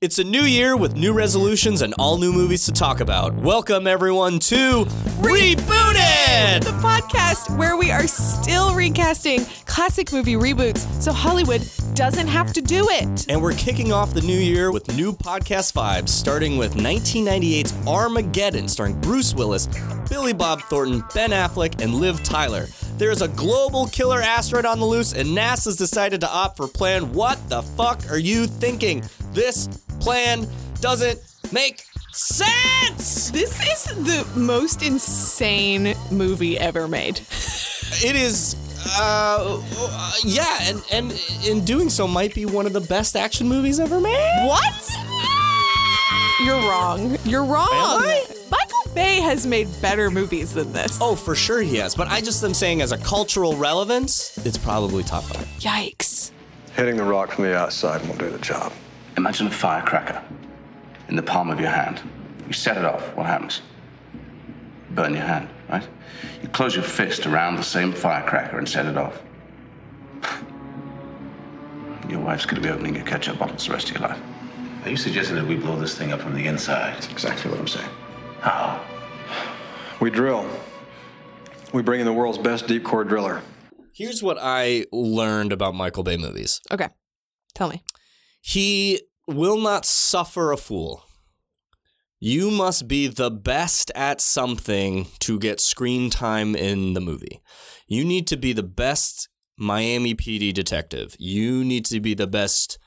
It's a new year with new resolutions and all new movies to talk about. Welcome, everyone, to Rebooted! the podcast where we are still recasting classic movie reboots so Hollywood doesn't have to do it. And we're kicking off the new year with new podcast vibes, starting with 1998's Armageddon, starring Bruce Willis, Billy Bob Thornton, Ben Affleck, and Liv Tyler. There's a global killer asteroid on the loose, and NASA's decided to opt for Plan What the fuck are you thinking? This plan doesn't make sense! This is the most insane movie ever made. It is, uh, uh, yeah, and, and in doing so, might be one of the best action movies ever made. What? You're wrong. You're wrong. Am I? Michael Bay has made better movies than this. Oh, for sure he has, but I just am saying as a cultural relevance, it's probably top five. Yikes. Hitting the rock from the outside won't do the job. Imagine a firecracker in the palm of your hand. You set it off, what happens? Burn your hand, right? You close your fist around the same firecracker and set it off. Your wife's gonna be opening your ketchup bottles the rest of your life. Are you suggesting that we blow this thing up from the inside? That's exactly what I'm saying. How? We drill. We bring in the world's best deep core driller. Here's what I learned about Michael Bay movies Okay. Tell me. He will not suffer a fool. You must be the best at something to get screen time in the movie. You need to be the best Miami PD detective. You need to be the best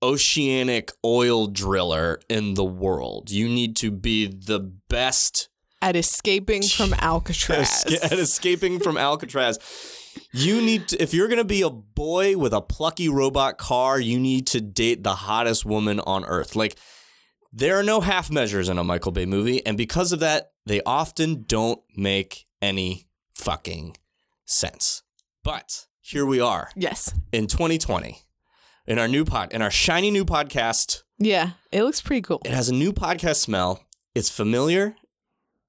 oceanic oil driller in the world. You need to be the best At escaping from Alcatraz. At escaping from Alcatraz. You need to, if you're going to be a boy with a plucky robot car, you need to date the hottest woman on earth. Like, there are no half measures in a Michael Bay movie. And because of that, they often don't make any fucking sense. But here we are yes. in 2020 in our new pod, in our shiny new podcast. Yeah. It looks pretty cool. It has a new podcast smell. It's familiar.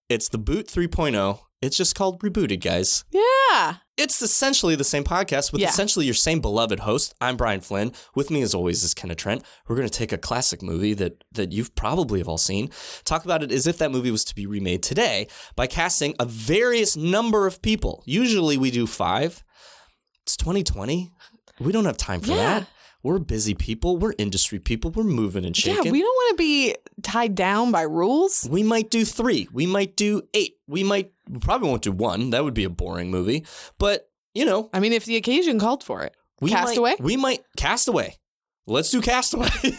It's the Boot 3.0. It's just called Rebooted, guys. Yeah. It's essentially the same podcast with Yeah. essentially your same beloved host. I'm Brian Flynn. With me, as always, is Kenna Trent. We're going to take a classic movie that that you've probably have all seen, talk about it as if that movie was to be remade today by casting a various number of people. Usually, we do five. It's 2020. We don't have time for Yeah. that. We're busy people. We're industry people. We're moving and shaking. Yeah, we don't want to be tied down by rules. We might do three. We might do eight. We might we probably won't do one. That would be a boring movie. But you know, I mean, if the occasion called for it. we Castaway? Might, we might Castaway. Let's do Castaway.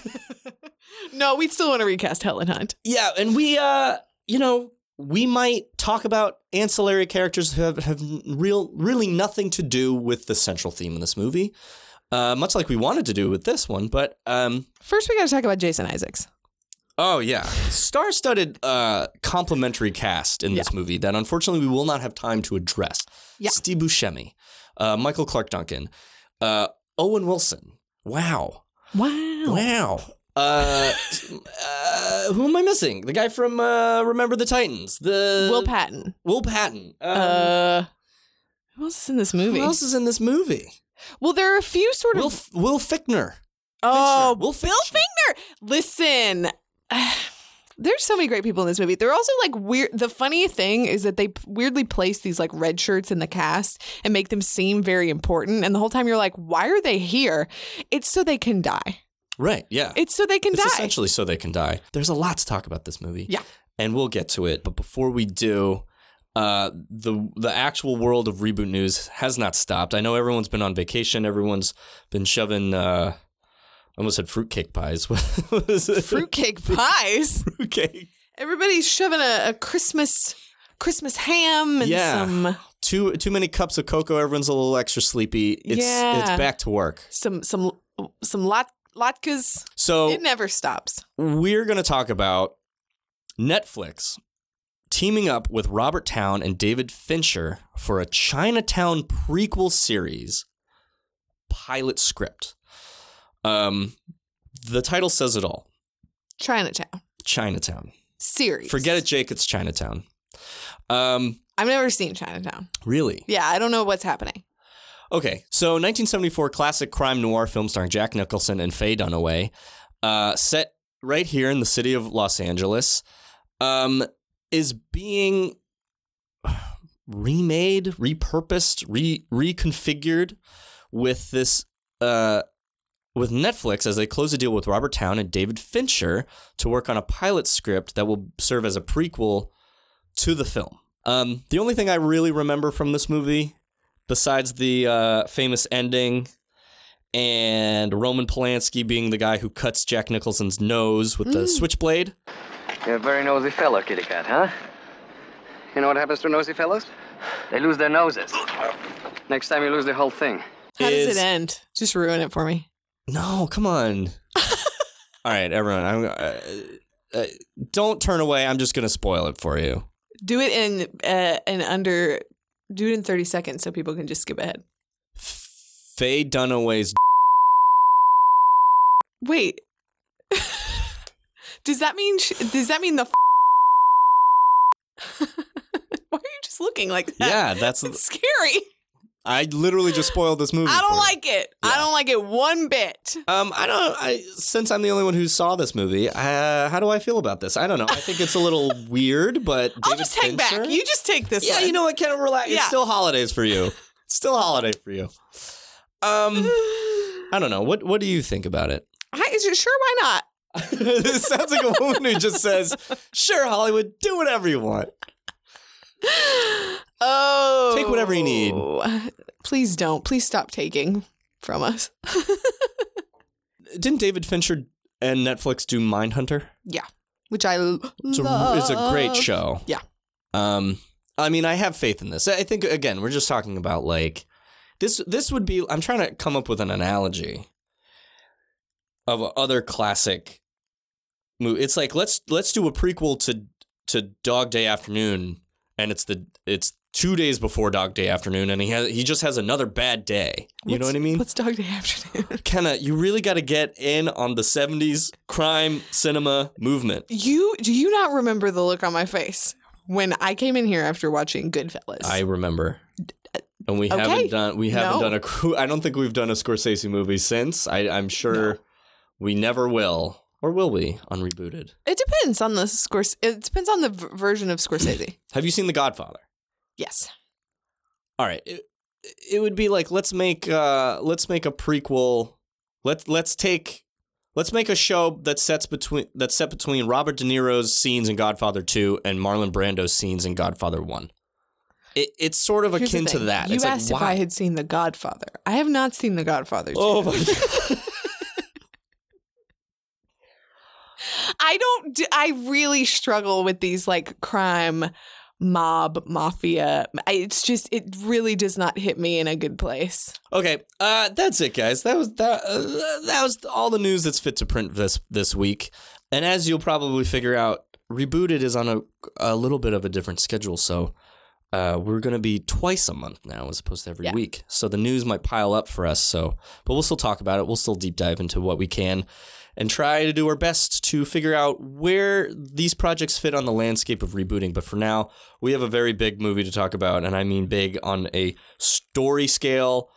No, we'd still want to recast Helen Hunt. yeah, and we uh, you know, we might talk about ancillary characters who have, have real really nothing to do with the central theme in this movie. Uh, much like we wanted to do with this one, but um, First, we got to talk about Jason Isaacs. Oh yeah, star-studded uh, complimentary cast in this movie that unfortunately we will not have time to address. Yeah. Steve Buscemi, uh, Michael Clarke Duncan, uh, Owen Wilson. Wow, Wow. wow. Uh, uh, who am I missing? The guy from uh, Remember the Titans. The Will Patton. Will Patton. Um, Uh, who else is in this movie? who else is in this movie? Well, there are a few sort Will of. Will Fichtner. oh, Fichtner. Will Bill Finger. Listen. There's so many great people in this movie. They're also like weird. The funny thing is that they weirdly place these like red shirts in the cast and make them seem very important. And the whole time you're like, why are they here? It's so they can die. Right. Yeah. It's so they can It's die. essentially so they can die. There's a lot to talk about this movie. Yeah. And we'll get to it. But before we do, uh, the the actual world of reboot news has not stopped. I know everyone's been on vacation. Everyone's been shoving. Uh, I almost said fruitcake pies. what is it? Fruitcake pies. fruitcake. Everybody's shoving a, a Christmas Christmas ham and Yeah. some Too too many cups of cocoa. Everyone's a little extra sleepy. It's Yeah. it's back to work. some some some lat latkes. So It never stops. we're going to talk about Netflix teaming up with Robert Towne and David Fincher for a Chinatown prequel series pilot script. Um, the title says it all. Chinatown Chinatown. series. Forget it, Jake. It's Chinatown. Um, I've never seen Chinatown. really? Yeah, I don't know what's happening. Okay, so 1974 classic crime noir film starring Jack Nicholson and Faye Dunaway. uh, set right here in the city of Los Angeles, um, is being remade, repurposed, re reconfigured with this uh, with Netflix as they close a deal with Robert Towne and David Fincher to work on a pilot script that will serve as a prequel to the film. Um, the only thing I really remember from this movie, besides the uh, famous ending and Roman Polanski being the guy who cuts Jack Nicholson's nose with the switchblade, You're a very nosy fellow, kitty cat, huh? You know what happens to nosy fellows? They lose their noses. Next time you lose the whole thing. How does is- it end? Just ruin it for me. No, come on. All right, everyone. I'm, uh, uh, don't turn away. I'm just gonna spoil it for you. Do it in uh, in under. Do it in thirty seconds so people can just skip ahead. Faye Dunaway's. Wait. does that mean? sh- Does that mean the? Why are you just looking like that? Yeah, that's. It's scary. I literally just spoiled this movie. I don't like it. I don't like it one bit. Um, I don't. I since I'm the only one who saw this movie, uh, how do I feel about this? I don't know. I think it's a little weird, but I'll David just take back. You just take this. yeah, one. you know what? Kind of relax. It's Yeah. still holidays for you. It's still a holiday for you. Um, I don't know. What What do you think about it? I, sure, why not? this sounds like a woman who just says, "Sure, Hollywood, do whatever you want." Oh, Take whatever you need. Please don't. Please stop taking from us. Didn't David Fincher and Netflix do Mindhunter? Yeah, which I l- It's a, love. it's a great show. Yeah. Um, I mean, I have faith in this. I think again, we're just talking about like this. This would be. I'm trying to come up with an analogy of other classic movie. It's like let's let's do a prequel to to Dog Day Afternoon, and it's the it's two days before Dog Day Afternoon, and he has he just has another bad day. You know what I mean? What's Dog Day Afternoon? Kenna, you really got to get in on the '70s crime cinema movement. you do you not remember the look on my face when I came in here after watching Goodfellas? I remember. And we Okay. haven't done we haven't No. done a I don't think we've done a Scorsese movie since. I, I'm sure we never will. Or will we on rebooted? it depends on the Scors. It depends on the v- version of Scorsese. Have you seen The Godfather? yes. All right. It, it would be like let's make uh let's make a prequel. Let's let's take let's make a show that sets between that's set between Robert De Niro's scenes in Godfather 2 and Marlon Brando's scenes in Godfather 1. It, it's sort of Here's akin to that. You it's asked like, if I had seen The Godfather. I have not seen The Godfather. Oh my god. I don't. I really struggle with these like crime, mob, mafia. I- It's just it really does not hit me in a good place. Okay, uh, that's it, guys. That was that. Uh, that was all the news that's fit to print this this week. And as you'll probably figure out, rebooted is on a a little bit of a different schedule. So uh, we're gonna be twice a month now, as opposed to every Yeah. week. So the news might pile up for us. So, but we'll still talk about it. We'll still deep dive into what we can. And try to do our best to figure out where these projects fit on the landscape of rebooting. But for now, we have a very big movie to talk about, and I mean big on a story scale,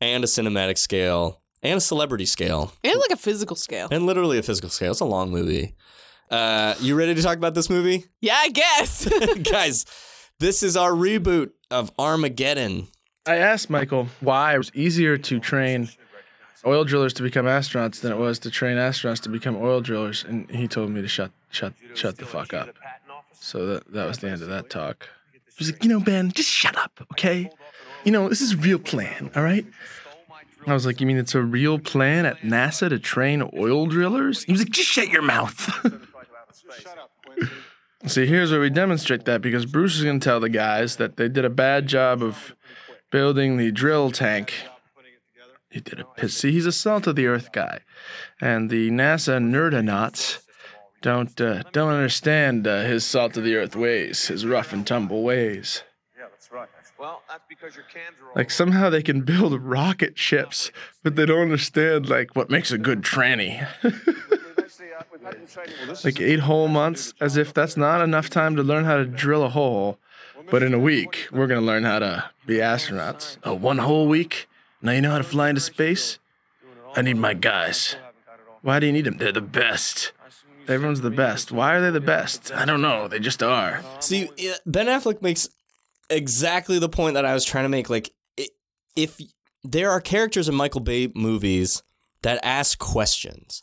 and a cinematic scale and a celebrity scale And like a physical scale. and literally a physical scale. It's a long movie. Uh, you ready to talk about this movie? Yeah, I guess. Guys, this is our reboot of Armageddon. I asked Michael why it was easier to train oil drillers to become astronauts than it was to train astronauts to become oil drillers, and he told me to shut shut shut the fuck up. So that that was the end of that talk. He was like, you know, Ben, just shut up, okay? You know, this is a real plan, all right? I was like, you mean it's a real plan at NASA to train oil drillers? He was like, just shut your mouth. See, here's where we demonstrate that because Bruce is going to tell the guys that they did a bad job of building the drill tank. He did a piss. See, he's a salt of the earth guy, and the NASA nerdonauts don't uh, don't understand uh, his salt of the earth ways, his rough and tumble ways. Well, that's because your cams are all Like somehow they can build rocket ships, but they don't understand like what makes a good tranny. like eight whole months, as if that's not enough time to learn how to drill a hole. But in a week, we're gonna learn how to be astronauts. Oh, one whole week? Now you know how to fly into space? I need my guys. Why do you need them? They're the best. Everyone's the best. Why are they the best? I don't know. They just are. See, Ben Affleck makes exactly the point that I was trying to make. Like, if there are characters in Michael Bay movies that ask questions,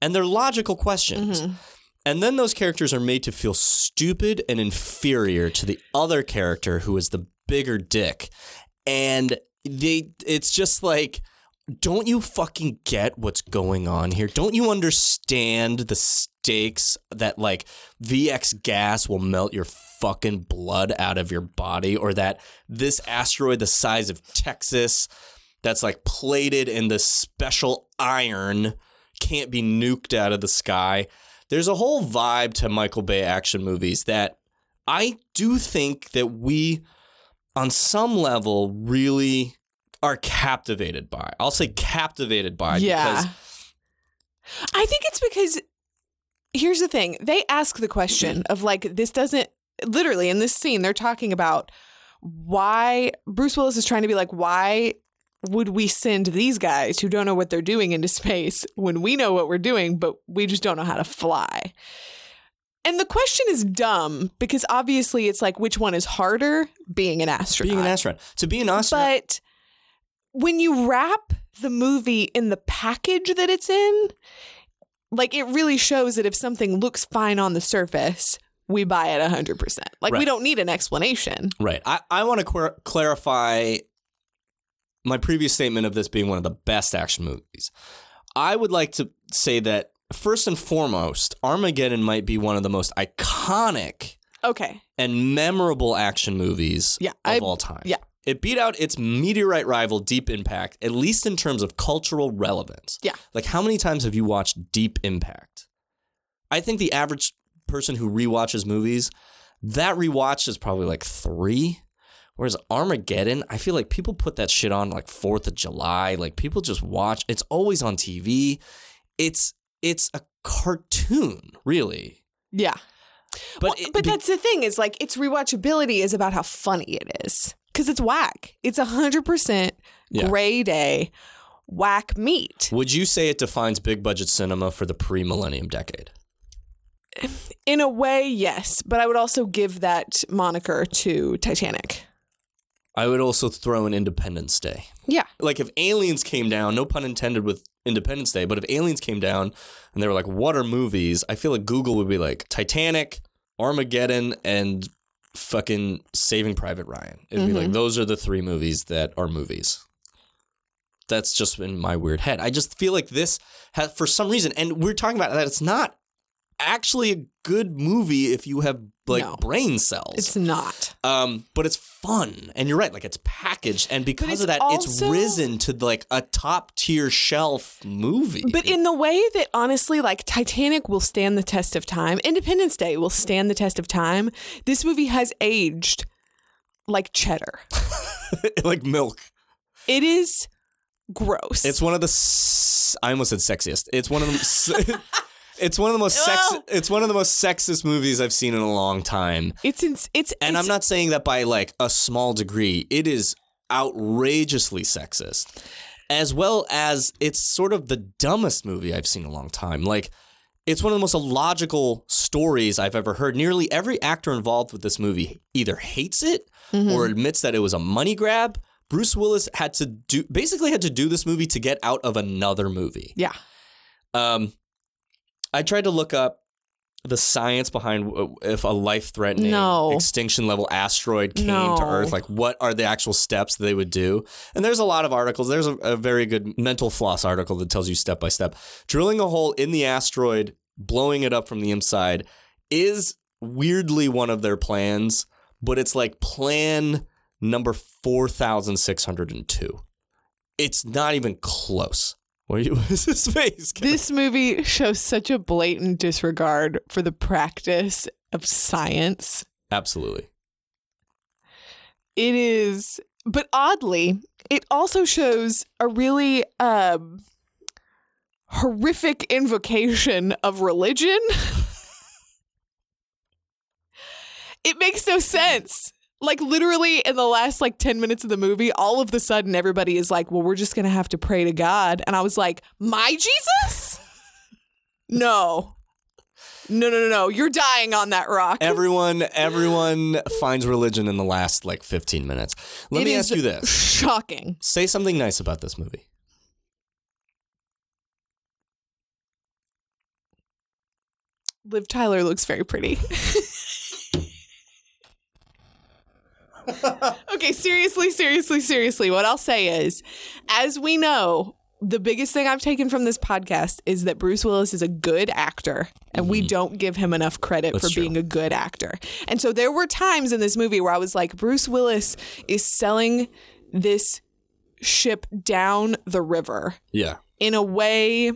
and they're logical questions, mm-hmm. and then those characters are made to feel stupid and inferior to the other character who is the bigger dick, and they, it's just like. Don't you fucking get what's going on here? Don't you understand the stakes that like VX gas will melt your fucking blood out of your body or that this asteroid the size of Texas that's like plated in this special iron can't be nuked out of the sky. There's a whole vibe to Michael Bay action movies that I do think that we on some level really are captivated by. I'll say captivated by Yeah. because I think it's because here's the thing. They ask the question mm-hmm. of like this doesn't literally in this scene they're talking about why Bruce Willis is trying to be like why would we send these guys who don't know what they're doing into space when we know what we're doing but we just don't know how to fly. And the question is dumb because obviously it's like which one is harder being an astronaut. being an astronaut. To be an astronaut But when you wrap the movie in the package that it's in, like it really shows that if something looks fine on the surface, we buy it 100%. Like we don't need an explanation. Right. I, I want to quer- clarify my previous statement of this being one of the best action movies. I would like to say that first and foremost, Armageddon might be one of the most iconic Okay. and memorable action movies Yeah, of I- all time. yeah. It beat out its meteorite rival Deep Impact, at least in terms of cultural relevance. Yeah. Like, how many times have you watched Deep Impact? I think the average person who rewatches movies, that rewatch is probably like three. Whereas Armageddon, I feel like people put that shit on like 4th of July. Like people just watch. It's always on TV. It's it's a cartoon, really. Yeah. But Well, it but be- that's the thing is like its rewatchability is about how funny it is because it's whack. It's 100% Yeah. gray day whack meat. would you say it defines big budget cinema for the pre-millennium decade? In a way, yes. But I would also give that moniker to Titanic. I would also throw in Independence Day. Yeah. Like if aliens came down, no pun intended with Independence Day, but if aliens came down and they were like, "What are movies?" I feel like Google would be like Titanic, Armageddon, and fucking Saving Private Ryan. It'd be like mm-hmm. those are the three movies that are movies. That's just in my weird head. I just feel like this has, for some reason, and we're talking about that. It's not actually a good movie if you have like No. brain cells. It's not. Um, but it's fun, and you're right. Like it's packaged, and because of that, it's risen to like a top tier shelf movie. But in the way that honestly, like Titanic will stand the test of time, Independence Day will stand the test of time. This movie has aged like cheddar. like milk, It is gross. it's one of the. S- I almost said sexiest. It's one of the. It's one of the most sex. Oh. It's one of the most sexist movies I've seen in a long time. it's ins- it's And it's, I'm not saying that by like a small degree. It is outrageously sexist, as well as it's sort of the dumbest movie I've seen in a long time. Like, it's one of the most illogical stories I've ever heard. Nearly every actor involved with this movie either hates it or admits that it was a money grab. Bruce Willis had to do basically had to do this movie to get out of another movie. yeah. Um, I tried to look up the science behind if a life-threatening No. extinction level asteroid came to Earth. Like, what are the actual steps they would do? And there's a lot of articles. There's a, a very good mental floss article that tells you step by step. Drilling a hole in the asteroid, blowing it up from the inside, is weirdly one of their plans, but it's like plan number four thousand six hundred and two. It's not even close. What, are you, what is his face? This movie shows such a blatant disregard for the practice of science. Absolutely. It is, but oddly, it also shows a really um, horrific invocation of religion. it makes no sense. Like literally in the last like 10 minutes of the movie, all of the sudden everybody is like, "Well, we're just going to have to pray to God." And I was like, "My Jesus?" No. No, no, no, no. You're dying on that rock. Everyone, everyone finds religion in the last like 15 minutes. Let It me ask you this: Shocking. Say something nice about this movie. Liv Tyler looks very pretty. okay, seriously, seriously, seriously. What I'll say is, as we know, the biggest thing I've taken from this podcast is that Bruce Willis is a good actor, and we don't give him enough credit Mm-hmm. That's for true. being a good actor. And so there were times in this movie where I was like, Bruce Willis is selling this ship down the river Yeah, in a way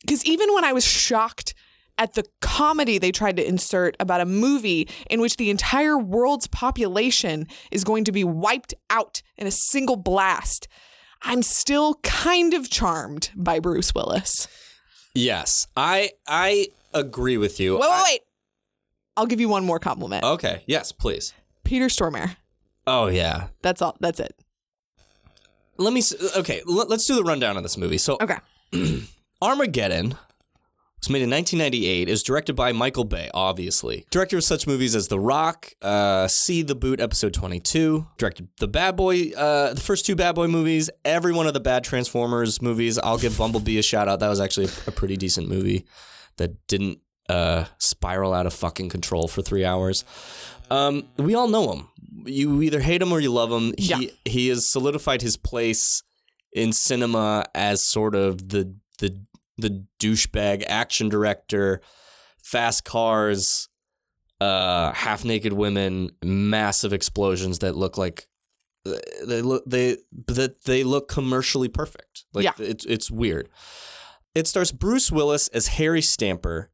because even when I was shocked at the comedy they tried to insert about a movie in which the entire world's population is going to be wiped out in a single blast, I'm still kind of charmed by Bruce Willis. yes, I I agree with you. Wait, wait, wait. I'll give you one more compliment. Okay, yes, please. Peter Stormare. Oh yeah. That's all. That's it. Let me. Okay, let, us do the rundown of this movie. So, Okay. Armageddon was made in 1998. Is directed by Michael Bay, obviously. Director of such movies as The Rock, uh, See the Boot, Episode 22. Directed the Bad Boy, uh, the first two Bad Boy movies. Every one of the bad Transformers movies. I'll give Bumblebee a shout out. That was actually a, a pretty decent movie that didn't uh, spiral out of fucking control for three hours. Um, we all know him. You either hate him or you love him. He Yeah. he has solidified his place in cinema as sort of the the the douchebag action director, fast cars, uh, half naked women, massive explosions that look like they look they that they look commercially perfect. Like Yeah. it's it's weird. It stars Bruce Willis as Harry Stamper,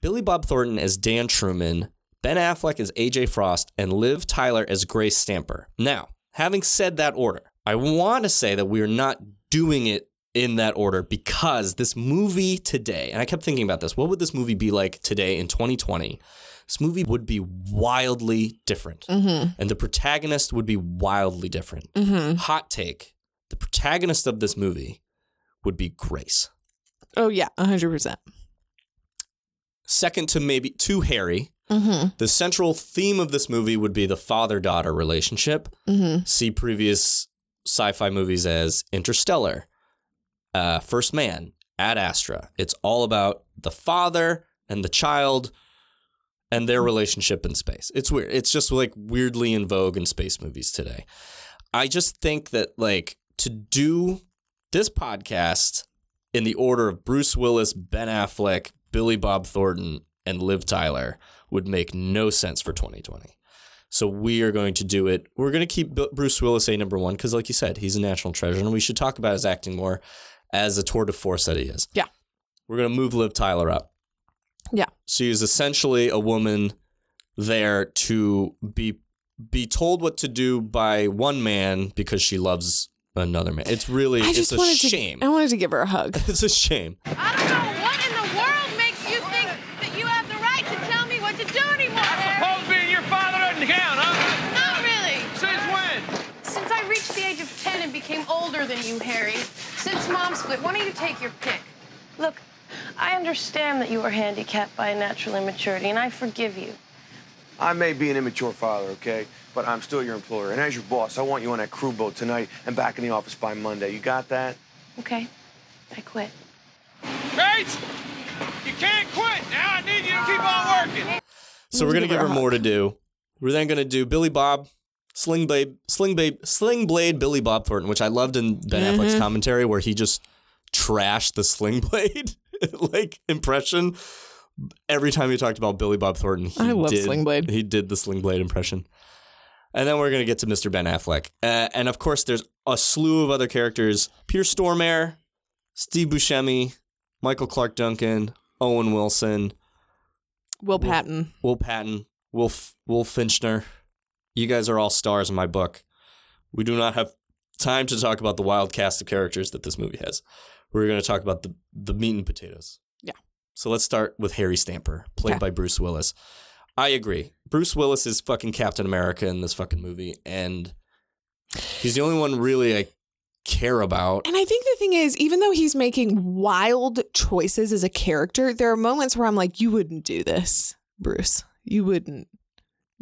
Billy Bob Thornton as Dan Truman, Ben Affleck as AJ Frost, and Liv Tyler as Grace Stamper. Now, having said that order, I want to say that we're not doing it in that order because this movie today, and I kept thinking about this, what would this movie be like today in 2020? This movie would be wildly different. And the protagonist would be wildly different. Hot take the protagonist of this movie would be Grace. Oh yeah, hundred percent. Second to maybe to Harry, Mm-hmm. the central theme of this movie would be the father daughter relationship. Mm-hmm. See previous sci fi movies as Interstellar, uh, First Man, Ad Astra. It's all about the father and the child and their relationship in space. It's weird. It's just like weirdly in vogue in space movies today. I just think that, like, to do this podcast in the order of Bruce Willis, Ben Affleck, Billy Bob Thornton, and Liv Tyler would make no sense for 2020. So we are going to do it. We're going to keep Bruce Willis a number one because, like you said, he's a national treasure, and we should talk about his acting more as a tour de force that he is. Yeah. We're going to move Liv Tyler up. Yeah. She is essentially a woman there to be be told what to do by one man because she loves another man. It's really I it's just a wanted shame. to. I wanted to give her a hug. It's a shame. I don't know what in the world makes you think that you have the right to tell me what to do anymore, Harry. Suppose being your father doesn't count, huh? Not really. Since when? Since I reached the age of 10 and became older than you, Harry, since mom split, why don't you take your pick? Look, I understand that you are handicapped by a natural immaturity, and I forgive you. I may be an immature father, okay? But I'm still your employer. And as your boss, I want you on that crew boat tonight and back in the office by Monday. You got that? Okay? I quit. Bates! You can't quit. Now I need you to keep on working. So we're gonna give her more to do. We're then gonna do Billy Bob, Sling Blade, Sling Blade, Sling Blade, Billy Bob Thornton, which I loved in Ben Affleck's commentary where he just trashed the Sling Blade like impression. Every time he talked about Billy Bob Thornton, he I love did, Sling Blade. He did the Sling Blade impression. And then we're gonna get to Mr. Ben Affleck, uh, and of course, there's a slew of other characters: Pierce Stormare, Steve Buscemi, Michael Clarke Duncan, Owen Wilson. Will Patton. Will Patton, Will Will Finchner. You guys are all stars in my book. We do not have time to talk about the wild cast of characters that this movie has. We're going to talk about the the meat and potatoes. Yeah. So let's start with Harry Stamper, played Okay. by Bruce Willis. I agree. Bruce Willis is fucking Captain America in this fucking movie, and he's the only one really I care about. And I think the thing is, even though he's making wild choices as a character, there are moments where I'm like, you wouldn't do this, Bruce. You wouldn't.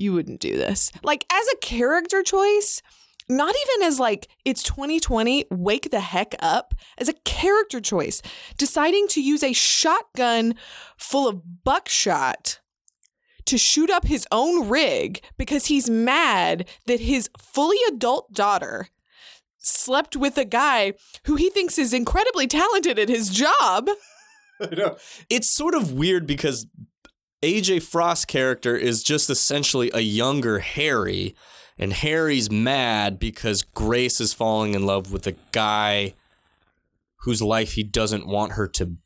You wouldn't do this. Like as a character choice, not even as like it's 2020, wake the heck up. As a character choice, deciding to use a shotgun full of buckshot to shoot up his own rig because he's mad that his fully adult daughter slept with a guy who he thinks is incredibly talented at his job. I know. It's sort of weird because AJ Frost's character is just essentially a younger Harry, and Harry's mad because Grace is falling in love with a guy whose life he doesn't want her to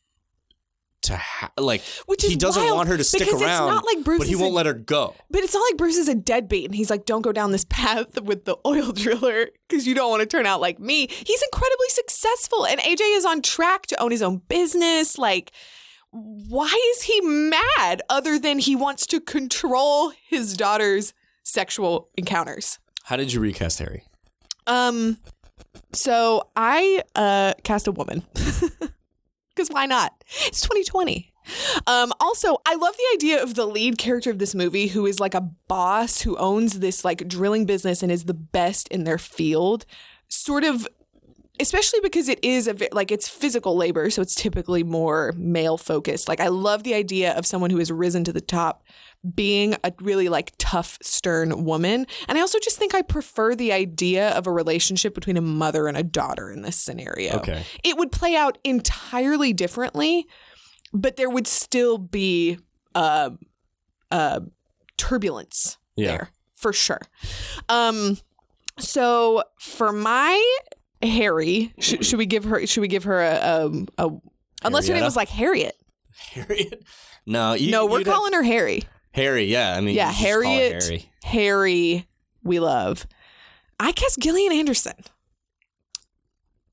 to ha- like. Which is he doesn't wild, want her to stick because it's around, not like Bruce but he won't a- let her go. But it's not like Bruce is a deadbeat and he's like, don't go down this path with the oil driller because you don't want to turn out like me. He's incredibly successful and AJ is on track to own his own business. Like, why is he mad other than he wants to control his daughter's sexual encounters? How did you recast Harry? Um, so I uh cast a woman because why not? It's 2020. Um, also, I love the idea of the lead character of this movie who is like a boss who owns this like drilling business and is the best in their field. Sort of, especially because it is a ve- like it's physical labor, so it's typically more male focused. Like I love the idea of someone who has risen to the top being a really like tough, stern woman. And I also just think I prefer the idea of a relationship between a mother and a daughter in this scenario. Okay. It would play out entirely differently, but there would still be uh, uh, turbulence Yeah. there for sure. Um, so for my Harry, sh- should we give her? Should we give her a, a, a unless her name was like Harriet? Harriet? No, you, no, we're calling her Harry. Harry. Yeah, I mean, yeah, you just call her Harriet. Harry. Harry, we love. I guess Gillian Anderson.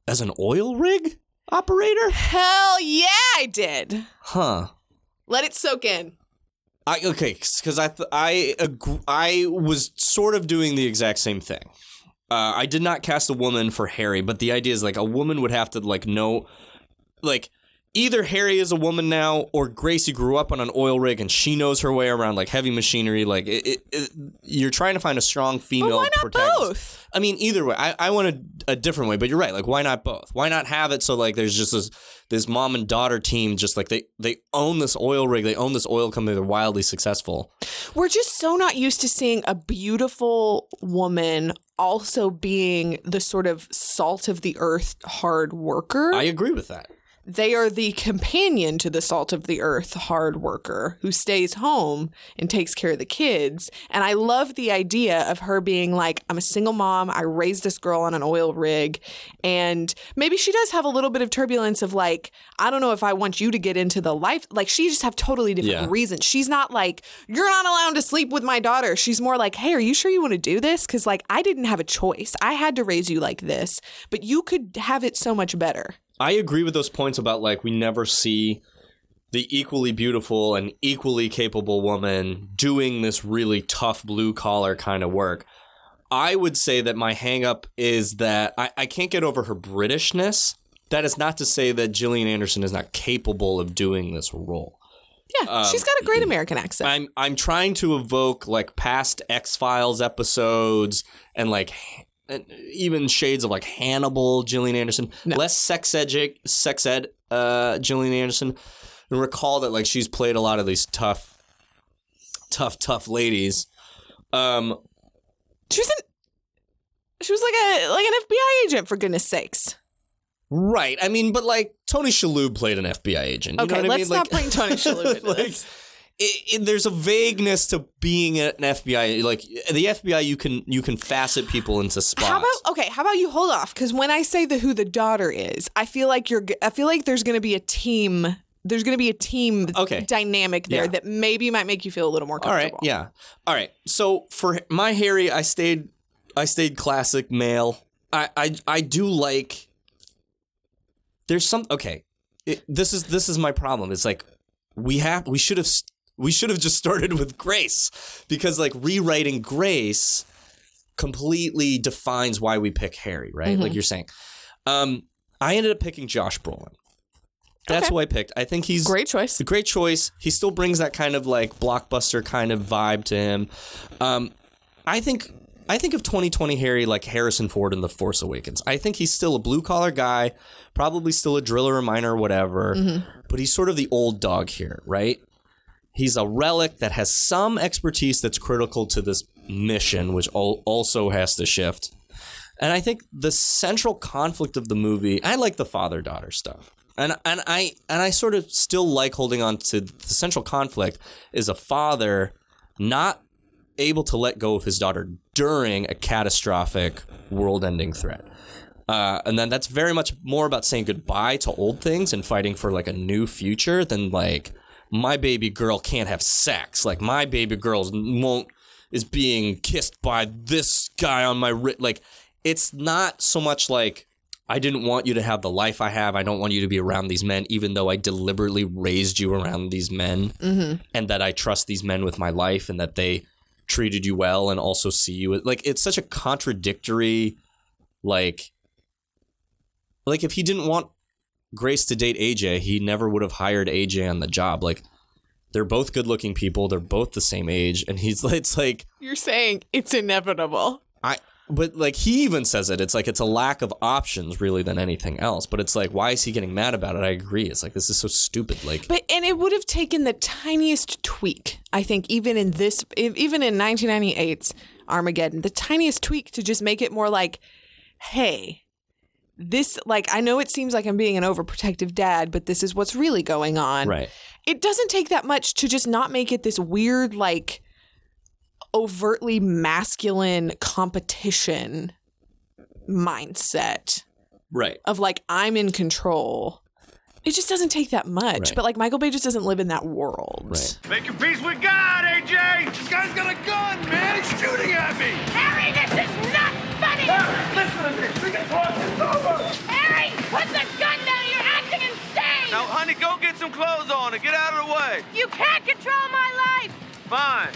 as an oil rig operator. Hell yeah, I did. Huh. Let it soak in. I okay, because I th- I ag- I was sort of doing the exact same thing. Uh, I did not cast a woman for Harry, but the idea is like a woman would have to like know, like either Harry is a woman now or Gracie grew up on an oil rig and she knows her way around like heavy machinery. Like it, it, it, you're trying to find a strong female. why not protagonist. both? I mean, either way. I, I want a, a different way, but you're right. Like, why not both? Why not have it so like there's just this this mom and daughter team, just like they they own this oil rig, they own this oil company, they're wildly successful. We're just so not used to seeing a beautiful woman also being the sort of salt of the earth hard worker. I agree with that. They are the companion to the salt of the earth hard worker who stays home and takes care of the kids. And I love the idea of her being like, I'm a single mom. I raised this girl on an oil rig. And maybe she does have a little bit of turbulence of like, I don't know if I want you to get into the life. Like, she just have totally different Yeah. reasons. She's not like, you're not allowed to sleep with my daughter. She's more like, hey, are you sure you want to do this? Because like, I didn't have a choice. I had to raise you like this, but you could have it so much better. I agree with those points about like we never see the equally beautiful and equally capable woman doing this really tough blue collar kind of work. I would say that my hangup is that I, I can't get over her Britishness. That is not to say that Gillian Anderson is not capable of doing this role. Yeah, she's got a great American accent. I'm I'm trying to evoke like past X Files episodes and like even shades of like Hannibal, Gillian Anderson, less sex ed, sex ed, uh, Gillian Anderson, and recall that like she's played a lot of these tough, tough, tough ladies. Um, She was an, she was like a like an FBI agent for goodness sakes. right. I mean, but like Tony Shalhoub played an FBI agent. You Okay, know what let's I mean? not bring Tony Shalhoub into like, this. It, it, there's a vagueness to being an FBI. Like the FBI, you can you can facet people into spots. How about okay? How about you hold off? Because when I say the who the daughter is, I feel like you're. I feel like there's going to be a team. There's going to be a team Okay. dynamic there Yeah. that maybe might make you feel a little more All right, comfortable. yeah. All right. So for my Harry, I stayed I stayed classic male. I I I do like There's some okay. It, this is this is my problem. It's like we have we should have we should have just started with Grace because like rewriting Grace completely defines why we pick Harry, right? Like Mhm. you're saying. Um, I ended up picking Josh Brolin. That's Okay. who I picked. I think he's Great choice. a great choice. He still brings that kind of like blockbuster kind of vibe to him. Um, I think I think of 2020 Harry like Harrison Ford in The Force Awakens. I think he's still a blue collar guy, probably still a driller or miner or whatever, but he's sort of the old dog here, right? He's a relic that has some expertise that's critical to this mission, which also has to shift. And I think the central conflict of the movie, I like the father daughter stuff. And and I and I sort of still like holding on to the central conflict is a father not able to let go of his daughter during a catastrophic world-ending threat. Uh, and then that's very much more about saying goodbye to old things and fighting for like a new future than like my baby girl can't have sex. Like my baby girl won't is being kissed by this guy on my wrist. Like it's not so much like I didn't want you to have the life I have. I don't want you to be around these men, even though I deliberately raised you around these men, Mm-hmm. and that I trust these men with my life, and that they treated you well, and also see you. Like it's such a contradictory, like, like if he didn't want Grace to date AJ, he never would have hired AJ on the job. Like they're both good-looking people. They're both the same age, and he's it's like You're saying it's inevitable. I but like he even says it. It's like it's a lack of options really than anything else. But it's like why is he getting mad about it? I agree. It's like this is so stupid. Like But and it would have taken the tiniest tweak, I think, even in this, even in 1998's Armageddon, the tiniest tweak to just make it more like, hey, this, like, I know it seems like I'm being an overprotective dad, but this is what's really going on. right. It doesn't take that much to just not make it this weird, like, overtly masculine competition mindset Right. of like I'm in control. It just doesn't take that much. Right. But like Michael Bay just doesn't live in that world. Right. Make your peace with God, AJ! This guy's got a gun, man! He's shooting at me! Harry, this is not funny! Listen to me! We can talk this over! Harry, put the gun down! You're acting insane! Now, honey, go get some clothes on and get out of the way. You can't control my life! Fine.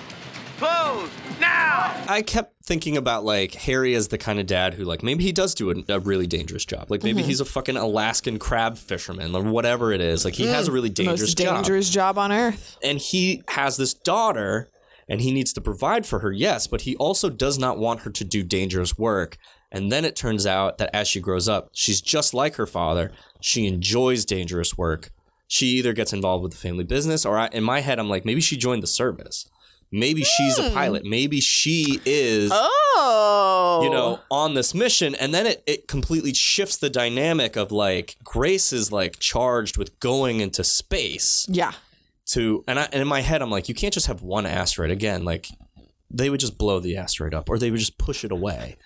Clothes, now! I kept thinking about like Harry as the kind of dad who like maybe he does do a, a really dangerous job. Like maybe mm-hmm. he's a fucking Alaskan crab fisherman or whatever it is. Like he has a really mm, The dangerous most job. dangerous job on earth. and he has this daughter and he needs to provide for her yes but he also does not want her to do dangerous work. And then it turns out that as she grows up she's just like her father. She enjoys dangerous work. She either gets involved with the family business or I, in my head i'm like maybe she joined the service. Maybe she's a hmm. pilot. Maybe she is Oh. you know, on this mission. And then it, it completely shifts the dynamic of like Grace is like charged with going into space. Yeah. To and, I, and in my head I'm like, you can't just have one asteroid again. Like they would just blow the asteroid up or they would just push it away.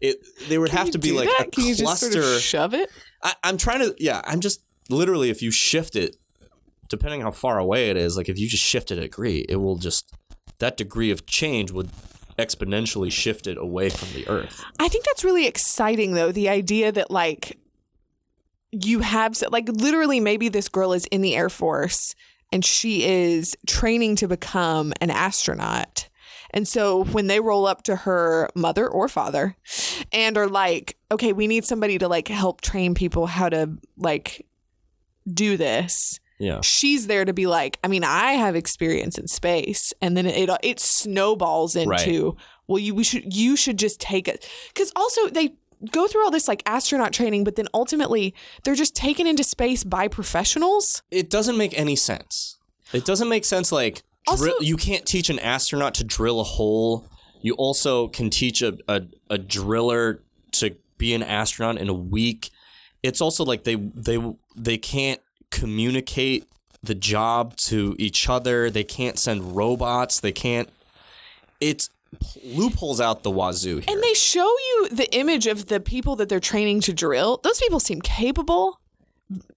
It there would have you to be do like that? a Can you just cluster. sort of shove it? I, I'm trying to yeah, I'm just literally if you shift it, depending how far away it is, like if you just shift it a degree, it will just that degree of change would exponentially shift it away from the Earth. I think that's really exciting though, the idea that like you have like literally maybe this girl is in the Air Force and she is training to become an astronaut. And so when they roll up to her mother or father and are like, okay, we need somebody to like help train people how to like do this. Yeah. She's there to be like, I mean, I have experience in space, and then it it snowballs into, well, you we should you should just take it because also they go through all this like astronaut training, but then ultimately they're just taken into space by professionals. it doesn't make any sense. It doesn't make sense. Like drill, you can't teach an astronaut to drill a hole. You also can teach a, a, a driller to be an astronaut in a week. It's also like they they they can't communicate the job to each other. They can't send robots. They can't. It's loopholes out the wazoo here. And they show you the image of the people that they're training to drill. Those people seem capable,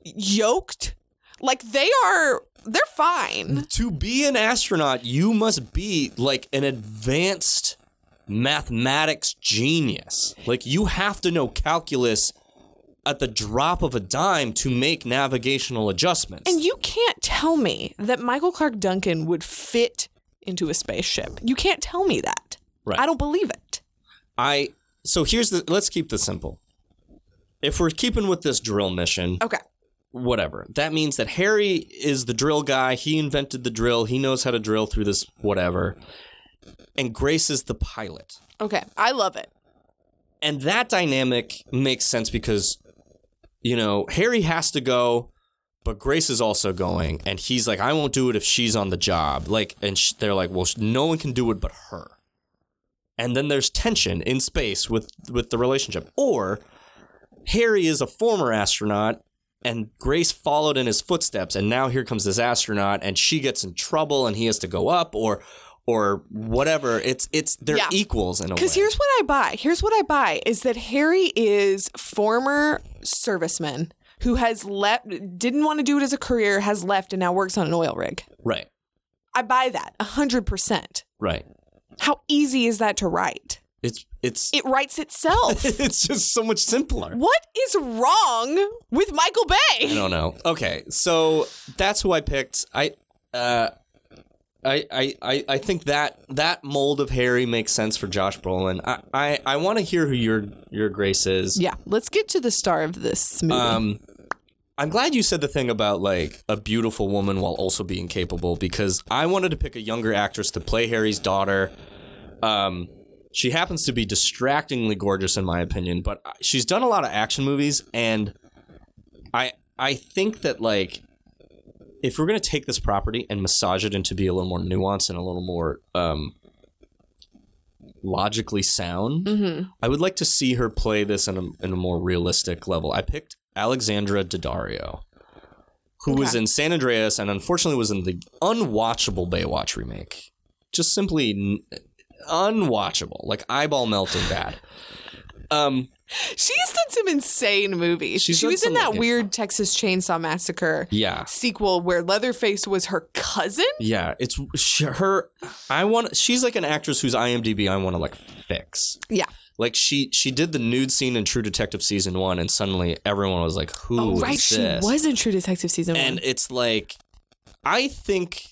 yoked, like they are. They're fine. to be an astronaut, you must be like an advanced mathematics genius. Like you have to know calculus at the drop of a dime to make navigational adjustments. And you can't tell me that Michael Clarke Duncan would fit into a spaceship. You can't tell me that. Right. I don't believe it. I so here's the let's keep this simple. if we're keeping with this drill mission, Okay. whatever. That means that Harry is the drill guy. He invented the drill. He knows how to drill through this whatever. And Grace is the pilot. Okay. I love it. And that dynamic makes sense because, you know, Harry has to go, but Grace is also going. And he's like, I won't do it if she's on the job. Like, and sh- they're like, well, no one can do it but her. And then there's tension in space with with the relationship. Or Harry is a former astronaut and Grace followed in his footsteps and now here comes this astronaut and she gets in trouble and he has to go up or or whatever. It's it's they're Yeah. equals in a way. Because here's what I buy. Here's what I buy is that Harry is former serviceman who has left, didn't want to do it as a career, has left, and now works on an oil rig. Right. I buy that a hundred percent. Right. How easy is that to write? It's it's It writes itself. it's just so much simpler. what is wrong with Michael Bay? I don't know. Okay, so that's who I picked. I uh I, I, I, I think that that mold of Harry makes sense for Josh Brolin. I, I, I want to hear who your your Grace is. Yeah, let's get to the star of this movie. Um, I'm glad you said the thing about like a beautiful woman while also being capable because I wanted to pick a younger actress to play Harry's daughter. Um, she happens to be distractingly gorgeous in my opinion, but she's done a lot of action movies, and I I think that like if we're gonna take this property and massage it into be a little more nuanced and a little more um, logically sound, Mhm. I would like to see her play this in a, in a more realistic level. I picked Alexandra Daddario, who was in San Andreas and unfortunately was in the unwatchable Baywatch remake. Just simply n- unwatchable, like eyeball melting bad. Um, She's done some insane movies. She's she was in that like- weird Texas Chainsaw Massacre yeah, sequel where Leatherface was her cousin. yeah. It's sh- her. I want. She's like an actress whose IMDb I want to like fix. Yeah. Like she she did the nude scene in True Detective season one, and suddenly everyone was like, "Who oh, is right. She was in True Detective season and one. And it's like i think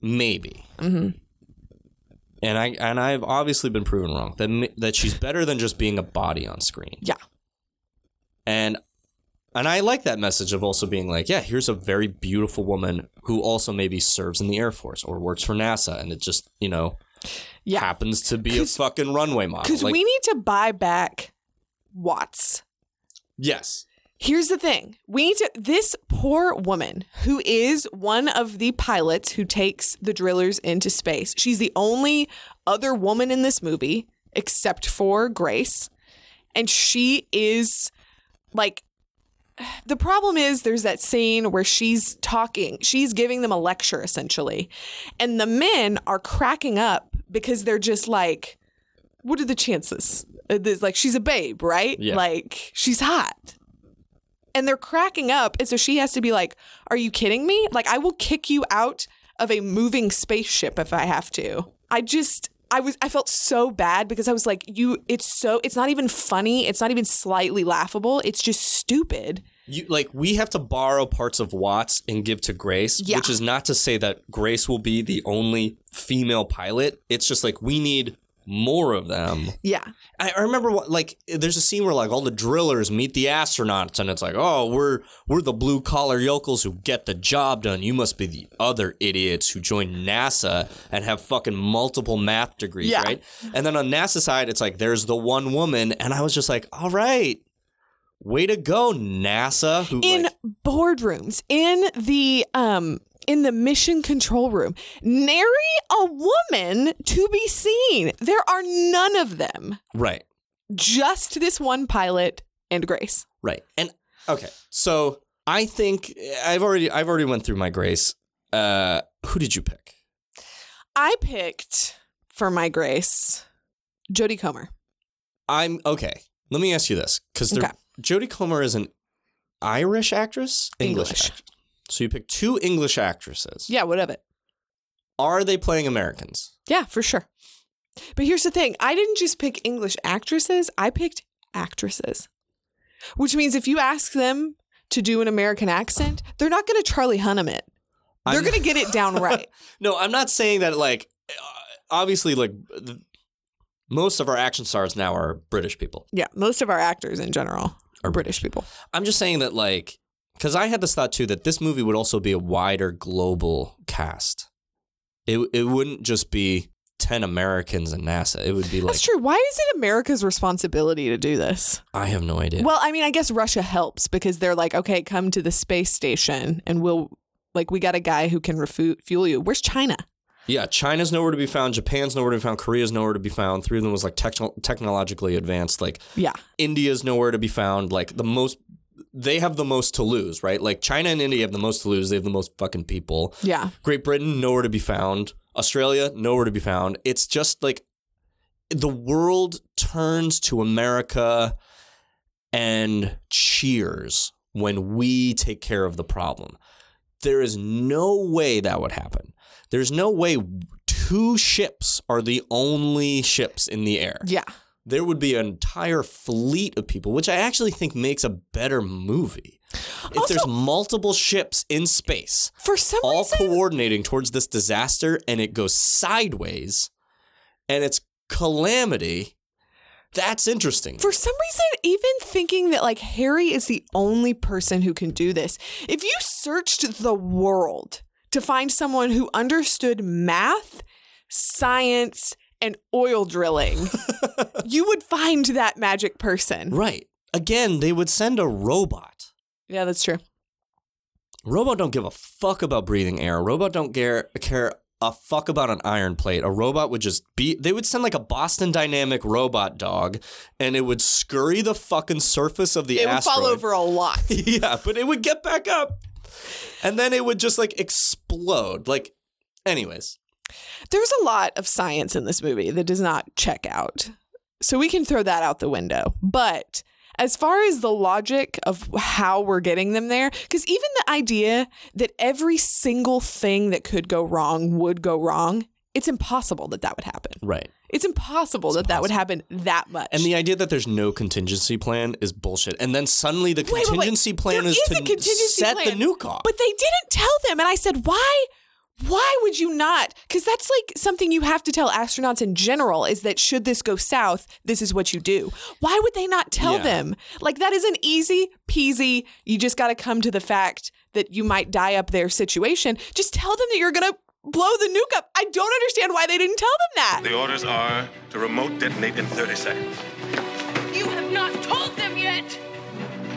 maybe hmm and i and i've obviously been proven wrong that that she's better than just being a body on screen Yeah. and and i like that message of also being like yeah here's a very beautiful woman who also maybe serves in the air force or works for nasa and it just you know Yeah. happens to be a fucking runway model Because Like, we need to buy back Watts. yes Here's the thing. We need to this poor woman who is one of the pilots who takes the drillers into space. She's the only other woman in this movie except for Grace. And she is like the problem is there's that scene where she's talking, she's giving them a lecture essentially. And the men are cracking up because they're just like what are the chances? Uh, there's Like she's a babe, right? Yeah. Like she's hot and they're cracking up and so she has to be like are you kidding me like i will kick you out of a moving spaceship if i have to i just i was i felt so bad because i was like you it's so it's not even funny it's not even slightly laughable it's just stupid You like we have to borrow parts of Watts and give to Grace, Yeah. which is not to say that Grace will be the only female pilot. It's just like we need more of them. yeah I, I remember what like there's a scene where like all the drillers meet the astronauts and it's like, oh, we're we're the blue collar yokels who get the job done. You must be the other idiots who join NASA and have fucking multiple math degrees, Yeah. right? And then on NASA side, it's like there's the one woman, and I was just like, all right. Way to go, NASA. Who in like, boardrooms in the um in the mission control room nary a woman to be seen there are none of them right. just this one pilot and grace Right. And okay, so I think I've already I've already went through my grace. Uh who did you pick? I picked for my grace Jodie Comer. I'm okay. Let me ask you this cuz Okay. Jodie Comer is an Irish actress, English. actress. So you pick two English actresses. Yeah, what of it? Are they playing Americans? Yeah, for sure. But here's the thing I didn't just pick English actresses, I picked actresses. Which means if you ask them to do an American accent, they're not going to Charlie Hunnam it. They're going to get it down right. No, I'm not saying that like uh, obviously like the, most of our action stars now are British people. yeah, most of our actors in general. are British people. I'm just saying that, like, because I had this thought too that this movie would also be a wider global cast. It it wouldn't just be ten Americans and NASA. It would be like That's true. Why is it America's responsibility to do this? I have no idea. Well, I mean, I guess Russia helps because they're like, okay, come to the space station and we'll, like, we got a guy who can refuel you. Where's China? yeah, China's nowhere to be found. Japan's nowhere to be found. Korea's nowhere to be found. Three of them was like techno- technologically advanced. Like Yeah. India's nowhere to be found. Like the most, they have the most to lose, right? Like China and India have the most to lose. They have the most fucking people. Yeah. Great Britain, nowhere to be found. Australia, nowhere to be found. It's just like the world turns to America and cheers when we take care of the problem. There is no way that would happen. There's no way two ships are the only ships in the air. Yeah. There would be an entire fleet of people, which I actually think makes a better movie. If there's multiple ships in space, For some all reason, coordinating towards this disaster and it goes sideways and it's calamity, that's interesting. for some reason, even thinking that like Harry is the only person who can do this, if you searched the world to find someone who understood math, science, and oil drilling, you would find that magic person. Right. Again, they would send a robot. Yeah, that's true. Robot don't give a fuck about breathing air. Robot don't care care a fuck about an iron plate. A robot would just be they would send like a Boston Dynamic robot dog and it would scurry the fucking surface of the it would asteroid. fall over a lot. yeah, but it would get back up. And then it would just like explode. Like anyways. There's a lot of science in this movie that does not check out. So we can throw that out the window. But as far as the logic of how we're getting them there, because even the idea that every single thing that could go wrong would go wrong, it's impossible that that would happen. Right. It's impossible that that would happen that much. And the idea that there's no contingency plan is bullshit. And then suddenly the Wait, wait, wait. contingency plan There is is to set plan, the nuke off. But they didn't tell them. And I said, why? Why would you not? Because that's like something you have to tell astronauts in general is that should this go south, this is what you do. Why would they not tell Yeah. them? Like that is an easy peasy, you just got to come to the fact that you might die up there situation. Just tell them that you're going to blow the nuke up. I don't understand why they didn't tell them that. The orders are to remote detonate in 30 seconds. You have not told them yet.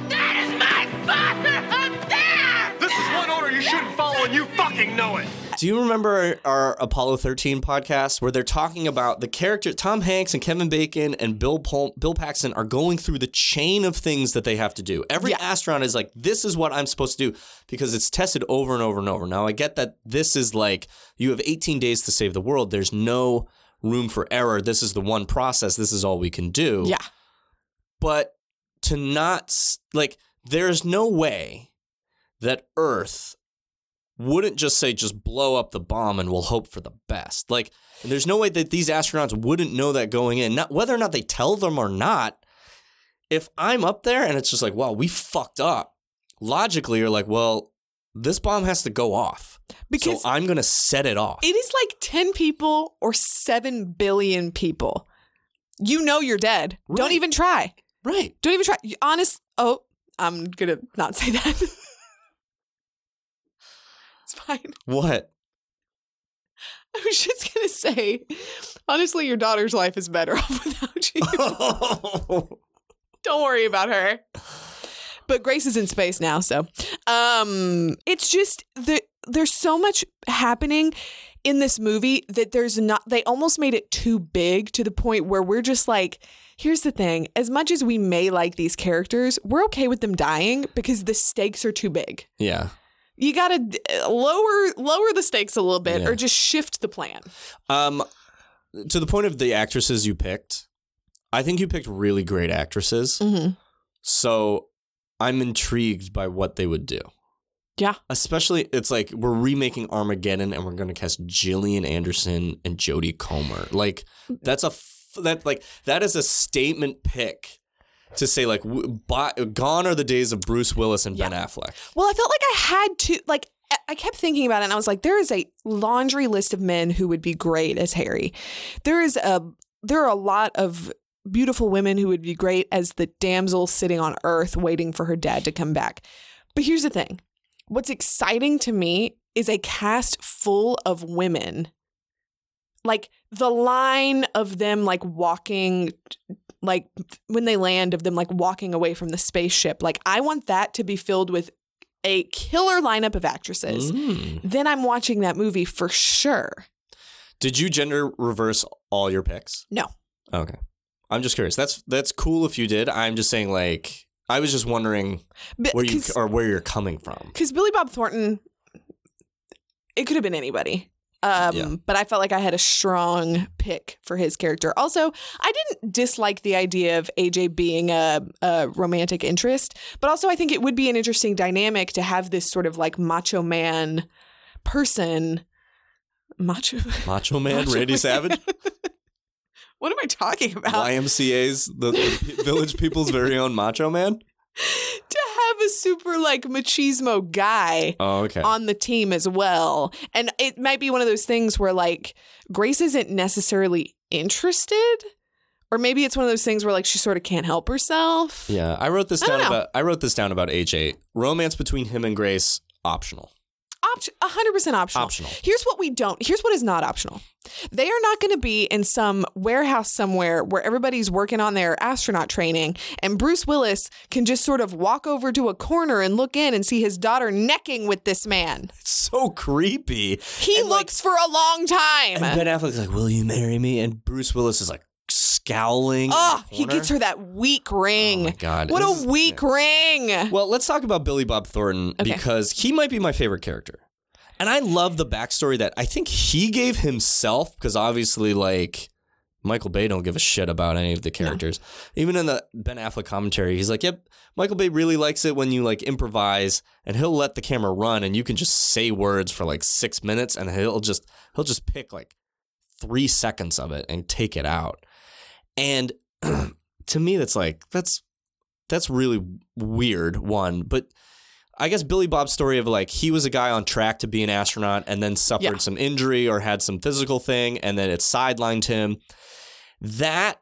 That is my father up there. This is one order you shouldn't follow, and you fucking know it. Do you remember our Apollo 13 podcast where they're talking about the character Tom Hanks and Kevin Bacon and Bill Pol- Bill Paxton are going through the chain of things that they have to do. Every astronaut is like, this is what I'm supposed to do because it's tested over and over and over. Now I get that this is like you have 18 days to save the world. There's no room for error. This is the one process. This is all we can do. Yeah. But to not like there's no way that Earth wouldn't just say just blow up the bomb and we'll hope for the best. Like there's no way that these astronauts wouldn't know that going in. Not whether or not they tell them or not. If I'm up there and it's just like, wow, we fucked up. Logically, you're like, well, this bomb has to go off. Because so I'm gonna set it off. It is like 10 people or 7 billion people. You know you're dead. Don't even try. Right. Don't even try. Honest. Oh, I'm going to not say that. What? I was just going to say, honestly, your daughter's life is better off without you. Don't worry about her. But Grace is in space now, so um it's just the there's so much happening in this movie that there's not they almost made it too big to the point where we're just like here's the thing as much as we may like these characters we're okay with them dying because the stakes are too big Yeah. You gotta lower lower the stakes a little bit Yeah. or just shift the plan Um, to the point of the actresses you picked, I think you picked really great actresses. Mhm. So I'm intrigued by what they would do. Yeah. Especially, it's like we're remaking Armageddon and we're going to cast Gillian Anderson and Jodie Comer. Like, that's a f- that like that is a statement pick to say like by, gone are the days of Bruce Willis and Ben Affleck. Well, I felt like I had to like I- I kept thinking about it and I was like there is a laundry list of men who would be great as Harry. There is a there are a lot of beautiful women who would be great as the damsel sitting on earth waiting for her dad to come back. But here's the thing what's exciting to me is a cast full of women. Like the line of them, like walking, like when they land, of them like walking away from the spaceship. Like, I want that to be filled with a killer lineup of actresses. Mm. Then I'm watching that movie for sure. Did you gender reverse all your picks? No. Okay. I'm just curious. That's that's cool if you did. I'm just saying like I was just wondering But- where you or where you're coming from. Because Billy Bob Thornton, it could have been anybody. Um, Yeah. But I felt like I had a strong pick for his character. Also, I didn't dislike the idea of AJ being a, a romantic interest, but also I think it would be an interesting dynamic to have this sort of like macho man person. Macho. Macho Man, Macho Randy Man. Savage, What am I talking about? YMCA's the, the Village People's very own Macho Man. Have a super like machismo guy Oh, okay. on the team as well. And it might be one of those things where like Grace isn't necessarily interested. Or maybe it's one of those things where like she sort of can't help herself. Yeah, I wrote this I down about I wrote this down about AJ. Romance between him and Grace optional. Opt- 100% optional. Optional. Here's what we don't. Here's what is not optional. They are not going to be in some warehouse somewhere where everybody's working on their astronaut training and Bruce Willis can just sort of walk over to a corner and look in and see his daughter necking with this man. It's so creepy. He looks for a long time. And Ben Affleck's like, "Will you marry me?" And Bruce Willis is like scowling. Oh, he gets her that weak ring. Oh my God, What this a weak ring. Well, let's talk about Billy Bob Thornton Okay. because he might be my favorite character. And I love the backstory that I think he gave himself because obviously, like, Michael Bay don't give a shit about any of the characters. Even in the Ben Affleck commentary, he's like, yep, Michael Bay really likes it when you like improvise and he'll let the camera run and you can just say words for like six minutes and he'll just he'll just pick like three seconds of it and take it out. And to me, that's like that's that's really weird. One, but I guess Billy Bob's story of like he was a guy on track to be an astronaut and then suffered Yeah. some injury or had some physical thing and then it sidelined him. That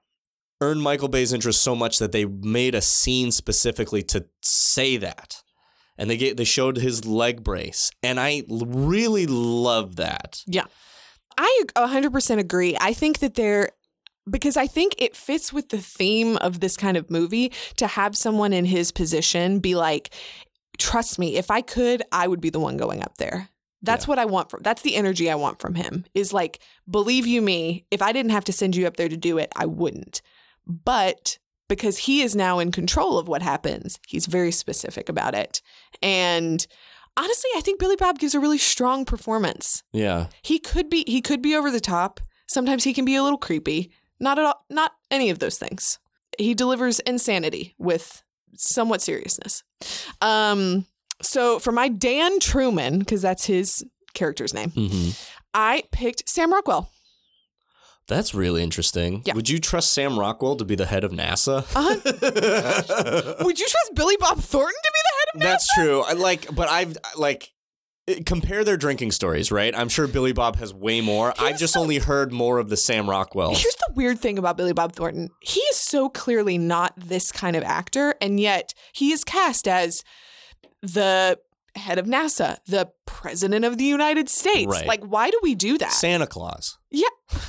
earned Michael Bay's interest so much that they made a scene specifically to say that. And they get they showed his leg brace and I really love that. Yeah. I 100% agree. I think that they're because I think it fits with the theme of this kind of movie to have someone in his position be like, trust me, if I could, I would be the one going up there. That's what I want from that's the energy I want from him. Is like, believe you me, if I didn't have to send you up there to do it, I wouldn't. But because he is now in control of what happens, he's very specific about it. And honestly, I think Billy Bob gives a really strong performance. Yeah. He could be he could be over the top. Sometimes he can be a little creepy. Not at all not any of those things. He delivers insanity with somewhat seriousness. Um so for my Dan Truman, because that's his character's name, hmm I picked Sam Rockwell. That's really interesting. Yeah. Would you trust Sam Rockwell to be the head of NASA? Uh-huh. Would you trust Billy Bob Thornton to be the head of NASA? That's true. I like, but I've like compare their drinking stories, right? I'm sure Billy Bob has way more. I've just only heard more of the Sam Rockwell. Here's the weird thing about Billy Bob Thornton. He is so clearly not this kind of actor, and yet he is cast as the head of NASA, the president of the United States. Right. Like, why do we do that? Santa Claus. yeah,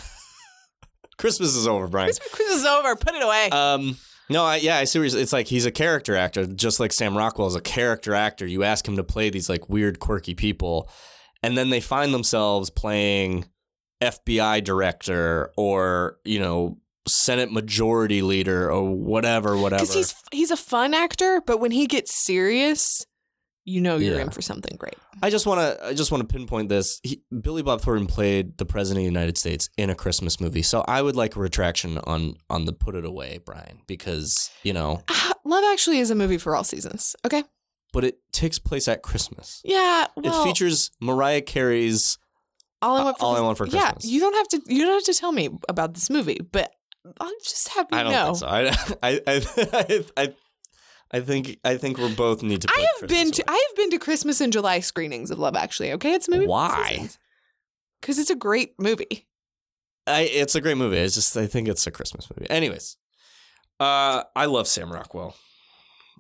Christmas is over, Brian. Christmas is over. Put it away. Um, no, I, yeah, I see. It's like he's a character actor, just like Sam Rockwell is a character actor. You ask him to play these like weird, quirky people, and then they find themselves playing FBI director or you know Senate Majority Leader or whatever, whatever. Because he's he's a fun actor, but when he gets serious, you know you're Yeah. in for something great. I just want to I just want to pinpoint this. He, Billy Bob Thornton played the president of the United States in a Christmas movie, so I would like a retraction on on the put it away, Brian, because you know, Ah, Love Actually is a movie for all seasons. Okay. but it takes place at Christmas. Yeah. Well, it features Mariah Carey's all I want for All I Christmas- Want for Yeah, you don't have to. You don't have to tell me about this movie, but I'm just happy I don't know. think so. I I I I, I think I think we both need to. I have been to I have been to Christmas and July screenings of Love Actually. Okay, it's a movie. Why? Because it's a great movie. I, it's a great movie. It's just I think it's a Christmas movie. Anyways, Uh, I love Sam Rockwell.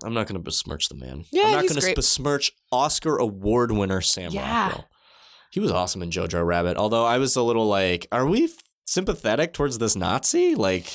I'm not going to besmirch the man. Yeah, I'm not going to besmirch Oscar award winner Sam Yeah. Rockwell. He was awesome in Jojo Rabbit. Although I was a little like, are we sympathetic towards this Nazi? Like,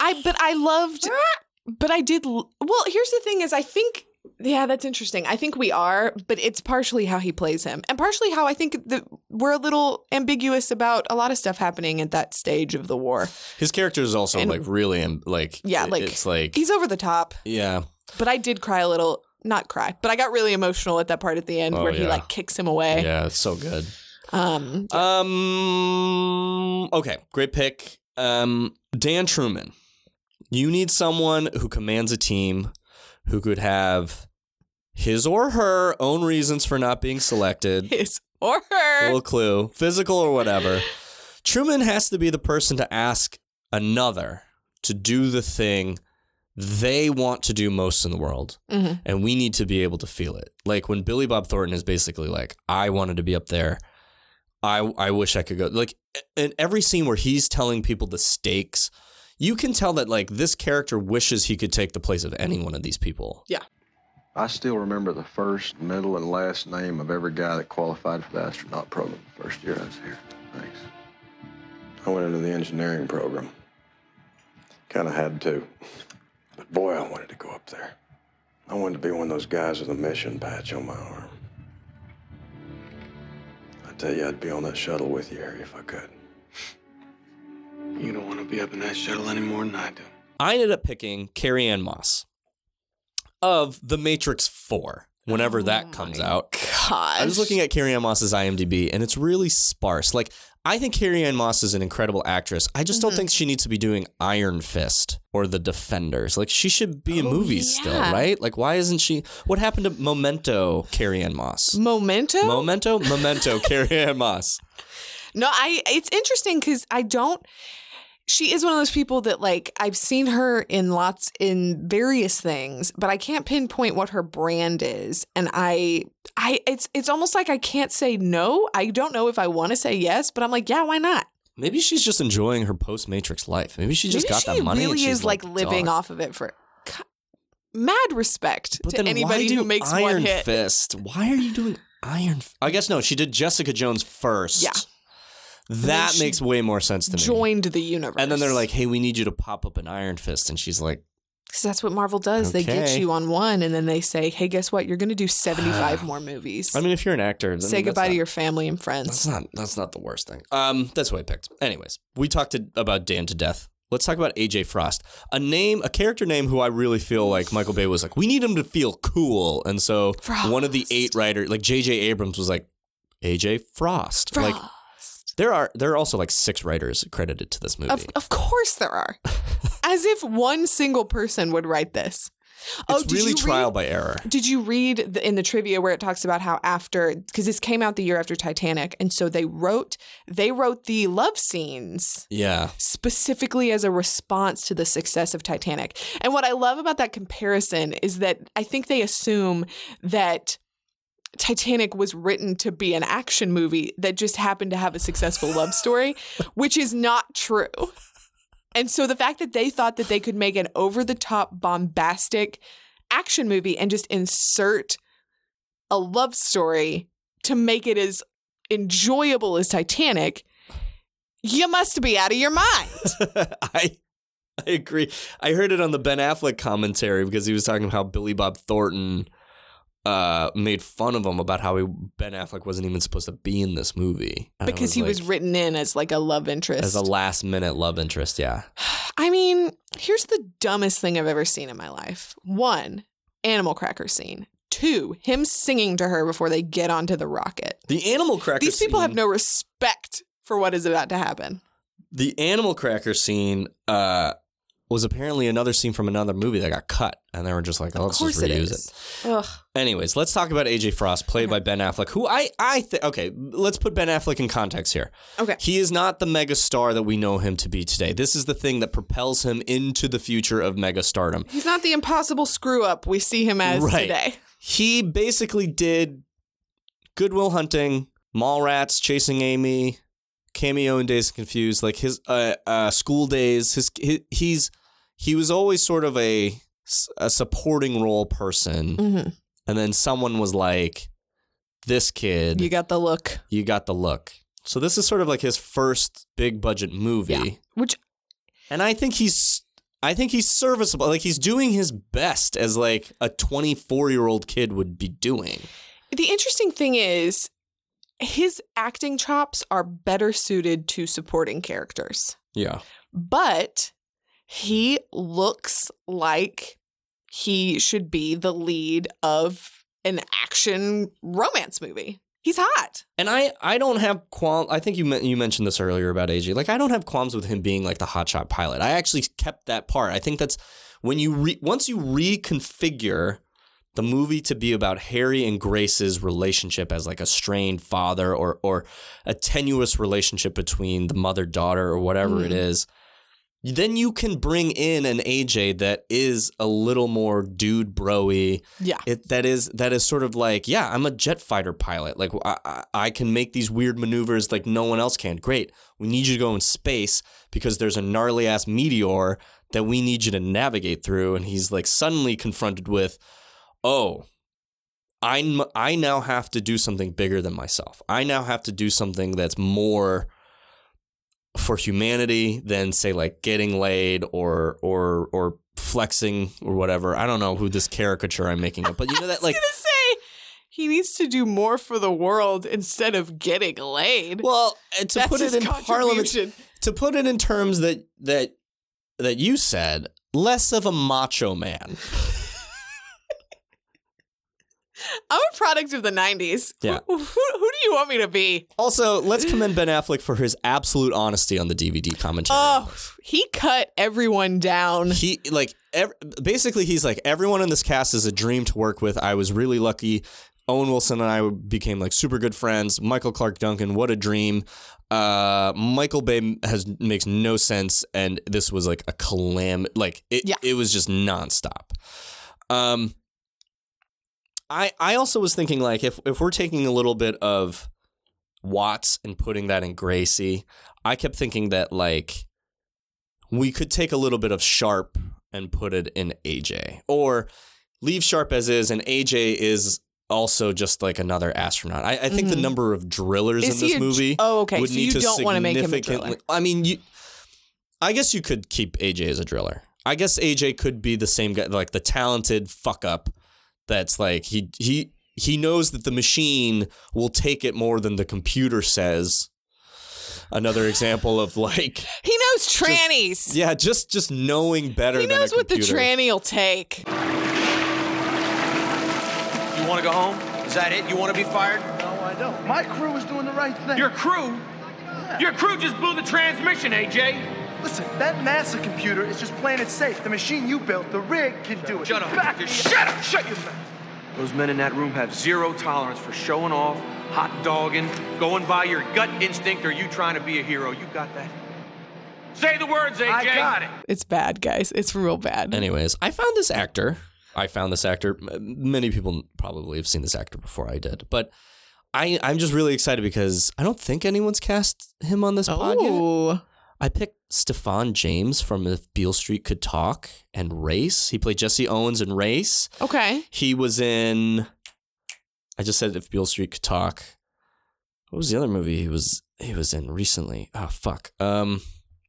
I but I loved but I did l- well here's the thing is I think yeah that's interesting I think we are but it's partially how he plays him and partially how I think that we're a little ambiguous about a lot of stuff happening at that stage of the war his character is also And- like really um, like yeah like it's like he's over the top yeah. but I did cry a little not cry but I got really emotional at that part at the end Oh, where he like kicks him away Yeah, it's so good. um Um. Okay, great pick. Um, Dan Truman. You need someone who commands a team, who could have his or her own reasons for not being selected. his or her Little clue, physical or whatever. Truman has to be the person to ask another to do the thing they want to do most in the world. Mhm. And we need to be able to feel it. Like when Billy Bob Thornton is basically like, I wanted to be up there. I I wish I could go. Like in every scene where he's telling people the stakes, you can tell that like this character wishes he could take the place of any one of these people. yeah I still remember the first, middle, and last name of every guy that qualified for the astronaut program the first year I was here. Thanks. I went into the engineering program. Kind of had to. But boy, I wanted to go up there. I wanted to be one of those guys with a mission patch on my arm. I tell you, I'd be on that shuttle with you, Harry, if I could. You don't want to be up in that shuttle any more than I do. I ended up picking Carrie Ann Moss of The Matrix 4 whenever that comes out. gosh I was looking at Carrie Ann Moss's IMDb and it's really sparse. Like, I think Carrie Ann Moss is an incredible actress. I just don't Mm-hmm. think she needs to be doing Iron Fist or The Defenders. Like, she should be in Oh, movies still, right? Like, why isn't she? What happened to Memento, Carrie Ann Moss? Memento Memento? Memento, Carrie Ann Moss. No, I it's interesting because I don't she is one of those people that like I've seen her in lots in various things, but I can't pinpoint what her brand is. And I I it's it's almost like I can't say no. I don't know if I want to say yes, but I'm like, yeah, why not? Maybe she's just enjoying her post Matrix life. Maybe she just Maybe got she that money. and really she's is like living "Dog." off of it for mad respect But to anybody who makes Iron one hit. Fist? Why are you doing Iron? F- I guess no. She did Jessica Jones first. Yeah. That she makes way more sense to me. Joined the universe. And then they're like, "Hey, we need you to pop up an Iron Fist," and she's like, 'Cause that's what Marvel does. They get Okay. you on one, and then they say, "Hey, guess what? You're going to do 75 more movies." "I mean, if you're an actor, then say that's goodbye not- to your family and friends." That's not that's not the worst thing. Um, that's what I picked. Anyways, we talked to, about Dan to death. Let's talk about AJ Frost, a name, a character name who I really feel like Michael Bay was like, we need him to feel cool, and so one of the eight writers, like J.J. Abrams, was like AJ Frost. Like there are there are also like six writers credited to this movie. Of, of course there are. As if one single person would write this. oh, it's really trial read, by error. Did you read the, in the trivia where it talks about how after because this came out the year after Titanic, and so they wrote they wrote the love scenes Yeah. specifically as a response to the success of Titanic. And what I love about that comparison is that I think they assume that Titanic was written to be an action movie that just happened to have a successful love story, which is not true. And so the fact that they thought that they could make an over the top bombastic action movie and just insert a love story to make it as enjoyable as Titanic, you must be out of your mind. I I agree. I heard it on the Ben Affleck commentary because he was talking about how Billy Bob Thornton uh, made fun of him about how he, Ben Affleck wasn't even supposed to be in this movie And because he was written in as like a love interest. as a last minute love interest. Yeah, I mean, here's the dumbest thing I've ever seen in my life. One, animal cracker scene. Two, him singing to her before they get onto the rocket. the animal cracker. These people have no respect for what is about to happen. The animal cracker scene uh, was apparently another scene from another movie that got cut, and they were just like, "Oh, let's just reuse is. it." Anyways, let's talk about AJ Frost, played by Ben Affleck, who I I think okay, let's put Ben Affleck in context here. Okay. He is not the mega star that we know him to be today. This is the thing that propels him into the future of mega stardom. He's not the impossible screw up we see him as Right. today. He basically did Good Will Hunting, Mallrats, Chasing Amy, cameo in Dazed and Confused, like his uh, uh, school days. His he, he's he was always sort of a a supporting role person, Mhm. and then someone was like, "This kid, You got the look. you got the look." So this is sort of like his first big budget movie, Which and I think he's. I think he's serviceable. Like he's doing his best as like a 24 year old kid would be doing. the interesting thing is his acting chops are better suited to supporting characters. Yeah. But he looks like he should be the lead of an action romance movie. He's hot. And I, I don't have qualm. I think you you mentioned this earlier about AJ. Like I don't have qualms with him being like the hotshot pilot. I actually kept that part. I think that's when you re- once you reconfigure the movie to be about Harry and Grace's relationship as like a strained father or or a tenuous relationship between the mother daughter or whatever it Mhm. is. Then you can bring in an AJ that is a little more dude broy Yeah. it that is that is sort of like yeah i'm a jet fighter pilot like I, I, I can make these weird maneuvers like no one else can great we need you to go in space because there's a gnarly ass meteor that we need you to navigate through and he's like suddenly confronted with oh I'm, i now have to do something bigger than myself i now have to do something that's more for humanity than say like getting laid or or or flexing or whatever. I don't know who this caricature I'm making up, but you know that like say he needs to do more for the world instead of getting laid. well uh, to That's put it in parliament to put it in terms that that that you said less of a macho man. I'm a product of the 90s. Yeah. Who, who, who do you want me to be? Also, let's commend Ben Affleck for his absolute honesty on the DVD commentary. Oh, he cut everyone down. he like ev- basically he's like everyone in this cast is a dream to work with. I was really lucky. Owen Wilson and I became like super good friends. Michael Clarke Duncan, what a dream. Uh, Michael Bay has makes no sense, and this was like a calam. Like it, Yeah. it was just nonstop. Um, I I also was thinking like if if we're taking a little bit of Watts and putting that in Gracie, I kept thinking that like we could take a little bit of Sharp and put it in AJ, or leave Sharp as is, and AJ is also just like another astronaut. I, I think the Mhm. number of drillers Is in this a- movie oh, okay, would so need you to don't wanna make him a significantly. driller. I mean, you. I guess you could keep AJ as a driller. I guess AJ could be the same guy, like the talented fuck up. That's like he he he knows that the machine will take it more than the computer says. Another example of like He knows trannies. yeah, just just knowing better he than knows a what the computer. tranny will take. You want to go home? Is that it? You want to be fired? No, I don't. My crew is doing the right thing. Your crew? Your crew just blew the transmission, AJ. Listen, that NASA computer is just playing it safe. The machine you built, the rig, can do it. Shut up. Back Just shut up. up. Shut your mouth. Those men in that room have zero tolerance for showing off, hot dogging, going by your gut instinct, or you trying to be a hero. You got that? Say the words, AJ. I got it. It's bad, guys. It's real bad. Anyways, I found this actor. I found this actor. Many people probably have seen this actor before I did, but I I'm just really excited because I don't think anyone's cast him on this oh. pod yet. I picked Stephan James from If Beale Street Could Talk and Race. He played Jesse Owens in Race. okay. He was in. I just said If Beale Street Could Talk. What was the other movie he was he was in recently? Oh fuck. Um,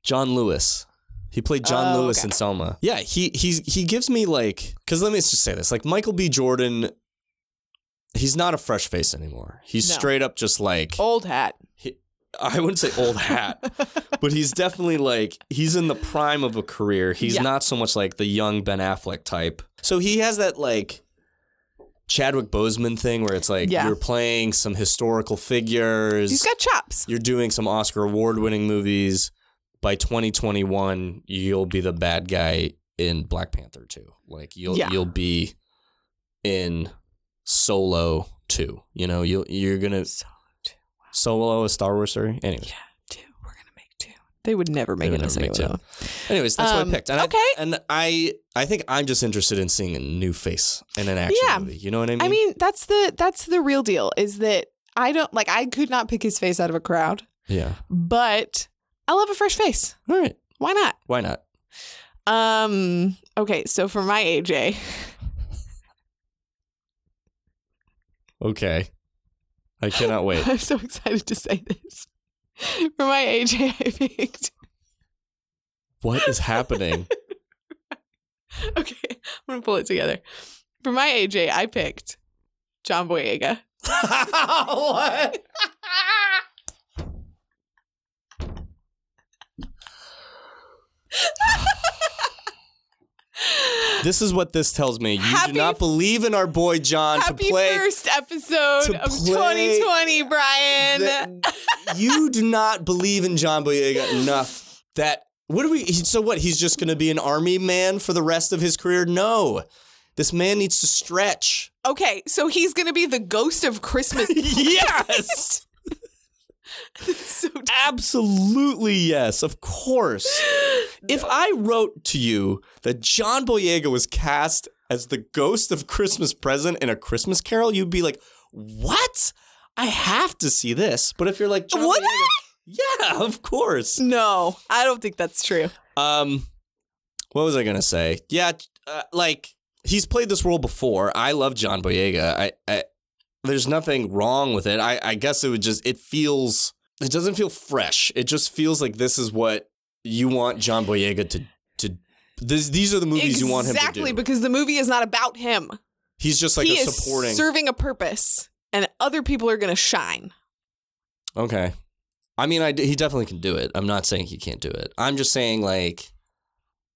John Lewis. He played John Oh, Lewis okay. in Selma. Yeah, he he's he gives me like because let me just say this like Michael B. Jordan. He's not a fresh face anymore. He's No. straight up just like Old hat. he, I wouldn't say old hat, but he's definitely like he's in the prime of a career. He's Yeah. not so much like the young Ben Affleck type. So he has that like Chadwick Boseman thing where it's like Yeah. you're playing some historical figures. He's got chops. you're doing some Oscar award winning movies. By 2021, you'll be the bad guy in Black Panther 2. Like you'll Yeah. you'll be in Solo 2. You know, you'll you're going to Solo a Star Wars story. Anyways. Two. We're gonna make two. They would never make it a never make single two. Anyways, that's what Um, I picked. And okay. I, and I I think I'm just interested in seeing a new face in an action Yeah. movie. You know what I mean? I mean, that's the that's the real deal. Is that I don't like I could not pick his face out of a crowd, yeah. but I love a fresh face. All right. Why not? Why not? Um. Okay, so for my AJ, Okay. I cannot wait. I'm so excited to say this. For my AJ, I picked. What is happening? Okay, I'm gonna pull it together. For my AJ, I picked John Boyega. what? This is what this tells me. You Happy- do not believe in our boy John to play. first episode of 2020, Brian. that- you do not believe in John Boyega enough that what are we so what he's just going to be an army man for the rest of his career no this man needs to stretch okay, so he's gonna be the ghost of Christmas. yes so absolutely yes of course if i wrote to you that john boyega was cast as the ghost of christmas present in a christmas carol you'd be like what i have to see this but if you're like john Would Boyega, yeah of course No, I don't think that's true. Um, what was I gonna say? Yeah, uh, like he's played this role before. I love John Boyega. I, I there's nothing wrong with it. I, I guess it would just it feels it doesn't feel fresh. It just feels like this is what you want John Boyega to to. This, these are the movies you want him to exactly because the movie is not about him. He's just like he a supporting. serving a purpose, and other people are gonna shine. okay, I mean, I he definitely can do it. I'm not saying he can't do it. I'm just saying like,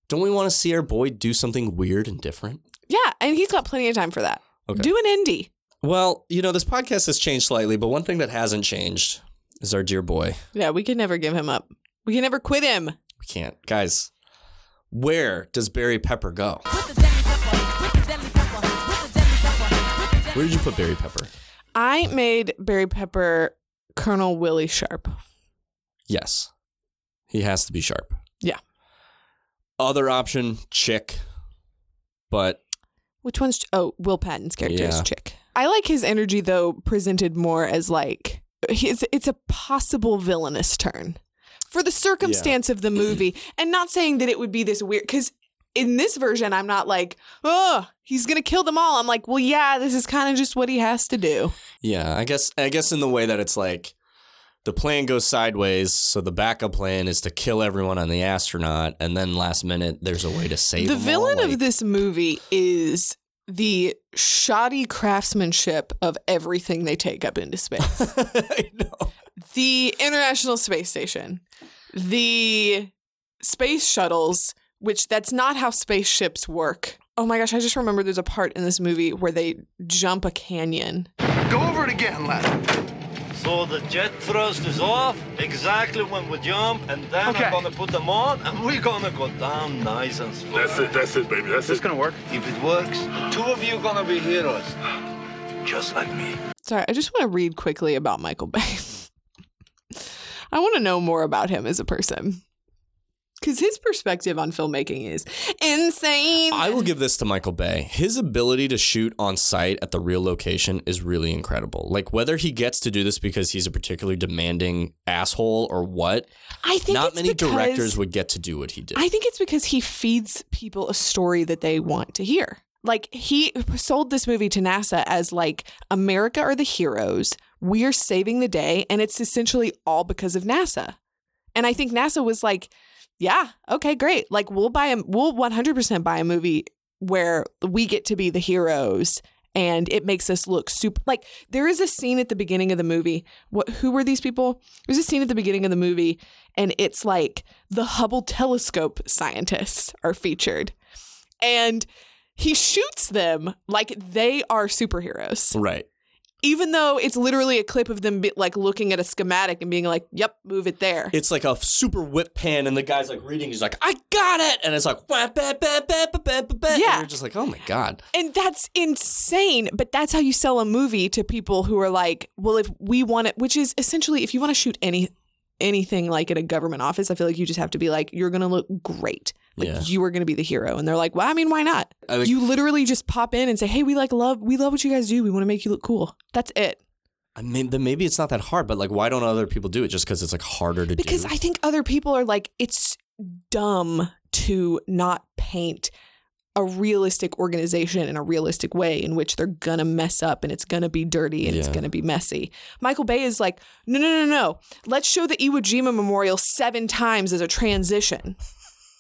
don't we want to see our boy do something weird and different? Yeah, and he's got plenty of time for that. Okay. Do an indie. Well, you know, this podcast has changed slightly, but one thing that hasn't changed is our dear boy. Yeah, we can never give him up. We can never quit him. We can't. Guys, where does Barry Pepper go? Where did you put Barry Pepper? I made Barry Pepper Colonel Willie Sharp. Yes. He has to be sharp. Yeah. Other option, chick. But Which one's oh Will Patton's character is Chick. I like his energy though presented more as like it's it's a possible villainous turn for the circumstance of the movie, and not saying that it would be this weird because. In this version, I'm not like, oh, he's gonna kill them all. I'm like, well, yeah, this is kind of just what he has to do. yeah, I guess I guess in the way that it's like the plan goes sideways, so the backup plan is to kill everyone on the astronaut, and then last minute there's a way to save the villain all. of this movie is the shoddy craftsmanship of everything they take up into space. The International Space Station, the space shuttles, which that's not how spaceships work. Oh my gosh, I just remember there's a part in this movie where they jump a canyon. Go over it again, lad. So the jet thrust is off exactly when we jump, and then Okay. I'm gonna put them on, and we're gonna go down nice and slow. That's it, that's it, baby. That's This it. gonna work? If it works, two of you are gonna be heroes, just like me. Sorry, I just want to read quickly about Michael Bay. I want to know more about him as a person. Because his perspective on filmmaking is insane. I will give this to Michael Bay. His ability to shoot on site at the real location is really incredible. Like whether he gets to do this because he's a particularly demanding asshole or what, I think not many because- directors would get to do what he did. I think it's because he feeds people a story that they want to hear. Like he sold this movie to NASA as like America are the heroes, we're saving the day, and it's essentially all because of NASA. And I think NASA was like, yeah, okay, great. Like we'll buy a we'll 100% buy a movie where we get to be the heroes and it makes us look super like there is a scene at the beginning of the movie. What who were these people? There's a scene at the beginning of the movie and it's like the Hubble telescope scientists are featured. And he shoots them like they are superheroes. right. Even though it's literally a clip of them be, like looking at a schematic and being like, "Yep, move it there." It's like a super whip pan, and the guy's like reading. He's like, "I got it," and it's like, "Wah, ba, ba, ba, ba, ba, ba, ba," and Yeah. you're just like, "Oh my god." And that's insane, but that's how you sell a movie to people who are like, well, if we want it, which is essentially if you want to shoot any anything like in a government office, I feel like you just have to be like, you're gonna look great. Like Yeah. you are gonna be the hero. And they're like, well, I mean, why not? Think- you literally just pop in and say, Hey, we like love we love what you guys do. We want to make you look cool. That's it. I mean, then maybe it's not that hard, but like, why don't other people do it? Just because it's like harder to Because do? Because I think other people are like, it's dumb to not paint a realistic organization in a realistic way in which they're gonna mess up and it's gonna be dirty and it's gonna be messy. Michael Bay is like, no, no, no, no. Let's show the Iwo Jima Memorial seven times as a transition.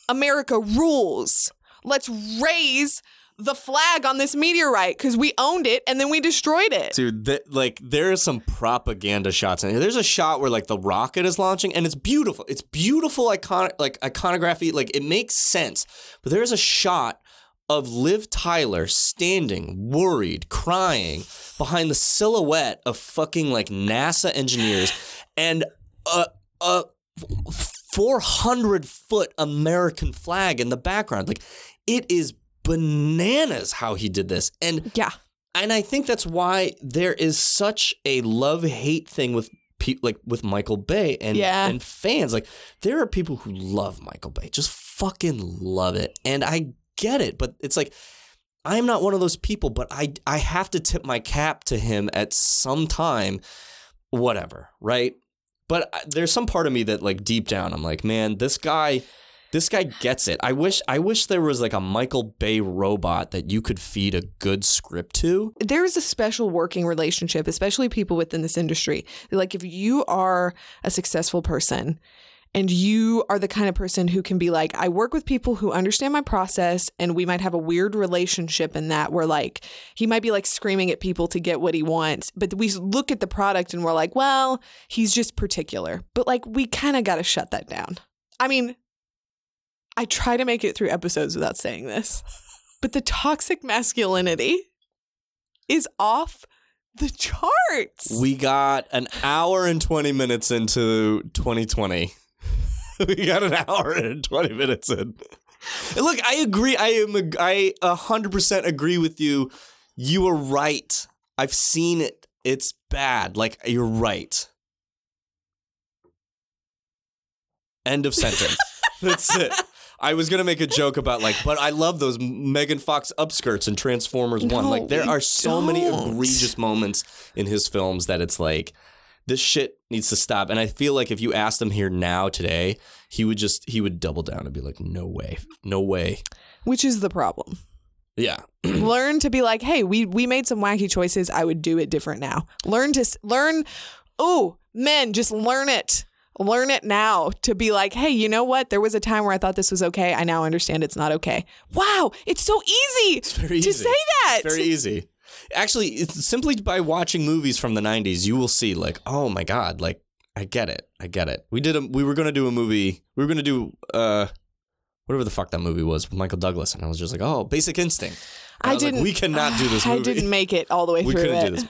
America rules. Let's raise the flag on this meteorite because we owned it and then we destroyed it. Dude, th- like there is some propaganda shots in here. There's a shot where like the rocket is launching, and it's beautiful. It's beautiful icon like iconography. Like it makes sense. But there's a shot of Liv Tyler standing, worried, crying behind the silhouette of fucking like NASA engineers, and a a 400 foot American flag in the background. Like it is bananas how he did this, and yeah. And I think that's why there is such a love hate thing with like with Michael Bay and Yeah. and fans. Like there are people who love Michael Bay, just fucking love it, and I get it. But it's like I'm not one of those people, but I I have to tip my cap to him at some time, whatever, right? But I- there's some part of me that like deep down I'm like, man, this guy. This guy gets it. I wish I wish there was like a Michael Bay robot that you could feed a good script to. there is a special working relationship, especially people within this industry. Like if you are a successful person and you are the kind of person who can be like, I work with people who understand my process and we might have a weird relationship in that where like he might be like screaming at people to get what he wants, but we look at the product and we're like, well, he's just particular. But like we kind of got to shut that down. I mean, I try to make it through episodes without saying this, but the toxic masculinity is off the charts. We got an hour and 20 minutes into 2020. we got an hour and 20 minutes in. And Look, I agree. I am a, I 100% agree with you. You are right. I've seen it. It's bad. Like you're right. End of sentence. That's it. I was gonna make a joke about like, but I love those Megan Fox upskirts in Transformers One. Like, there are so many don't. egregious moments in his films that it's like, this shit needs to stop. And I feel like if you asked him here now today, he would just he would double down and be like, no way, no way. Which is the problem. Yeah, learn to be like, hey, we we made some wacky choices. I would do it different now. Learn to learn. Oh, men, just learn it. Learn it now to be like, hey, you know what? There was a time where I thought this was okay. I now understand it's not okay. Wow, it's so easy it's very to easy. say that. It's very easy. Actually, it's simply by watching movies from the '90s, you will see like, oh my god, like I get it, I get it. We did a, we were gonna do a movie. We were gonna do uh, whatever the fuck that movie was with Michael Douglas, and I was just like, oh, Basic Instinct. And I like, didn't. we cannot do this I didn't make it all the way we through We couldn't it. do this.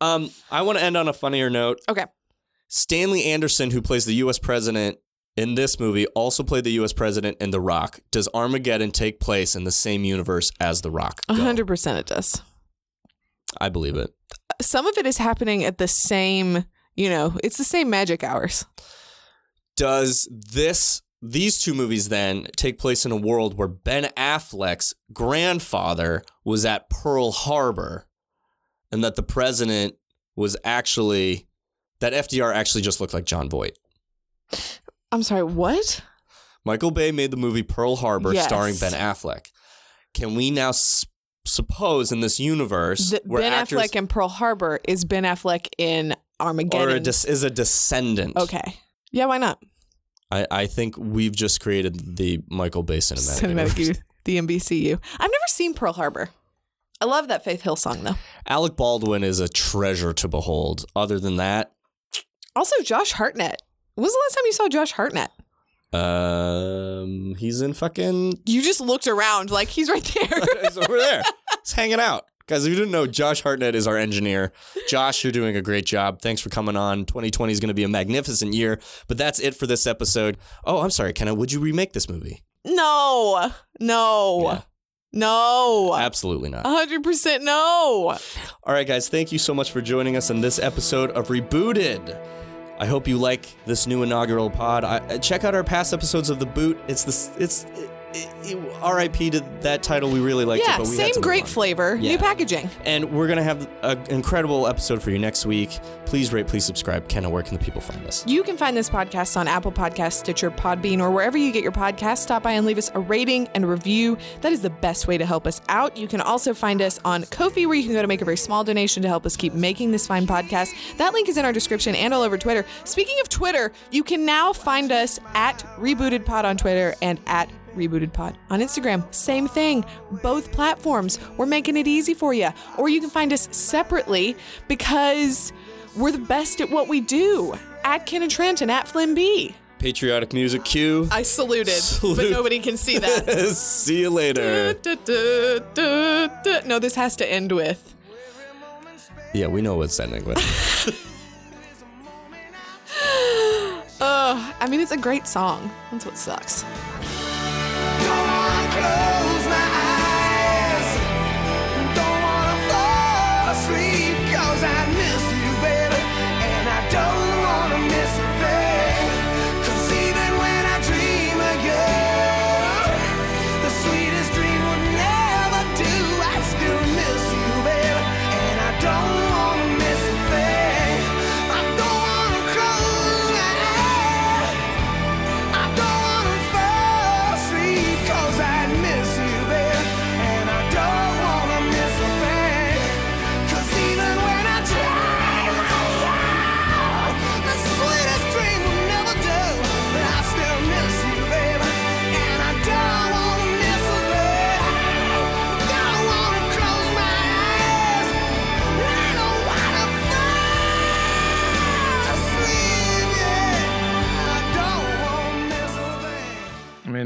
Um, I want to end on a funnier note. Okay. Stanley Anderson, who plays the U.S. president in this movie, also played the U.S. president in The Rock. Does Armageddon take place in the same universe as The Rock? Hundred percent, it does. I believe it. Some of it is happening at the same. You know, it's the same magic hours. Does this these two movies then take place in a world where Ben Affleck's grandfather was at Pearl Harbor, and that the president was actually that FDR actually just looked like Jon Voight? I'm sorry. What? Michael Bay made the movie Pearl Harbor Yes. starring Ben Affleck. Can we now s- suppose in this universe where ben actors Affleck in Pearl Harbor is Ben Affleck in Armageddon. or a des- is a descendant? okay. Yeah, why not? I, I think we've just created the Michael Bay cinematic. Cinematic universe. The MBCU. I've never seen Pearl Harbor. I love that Faith Hill song though. Alec Baldwin is a treasure to behold. Other than that, Also, Josh Hartnett. When was the last time you saw Josh Hartnett? Um, he's in fucking. You just looked around like he's right there. He's over there. He's hanging out. Guys, if you didn't know, Josh Hartnett is our engineer. Josh, you're doing a great job. Thanks for coming on. 2020 is going to be a magnificent year. But that's it for this episode. Oh, I'm sorry, Kenna. Would you remake this movie? no, no, no. Absolutely not. hundred percent no. All right, guys, thank you so much for joining us on this episode of Rebooted. I hope you like this new inaugural pod. I, uh, check out our past episodes of The Boot. It's the it's R.I.P. to that title. We really liked yeah, it, but we same great on. flavor, Yeah. new packaging. And we're gonna have an incredible episode for you next week. Please rate, please subscribe. Kenna, where can the people find us? You can find this podcast on Apple Podcasts, Stitcher, Podbean, or wherever you get your podcast. Stop by and leave us a rating and a review. That is the best way to help us out. You can also find us on Ko-fi, where you can go to make a very small donation to help us keep making this fine podcast. That link is in our description and all over Twitter. Speaking of Twitter, you can now find us at Rebooted Pod on Twitter and at Rebooted Pod on Instagram. Same thing, both platforms. We're making it easy for you. Or you can find us separately because we're the best at what we do. At Ken and Trent and at Flynn B. Patriotic music cue. I saluted, but nobody can see that. See you later. Du- du- du- No, this has to end with. Yeah, we know what's ending with. Uh, I mean, it's a great song. That's what sucks. Close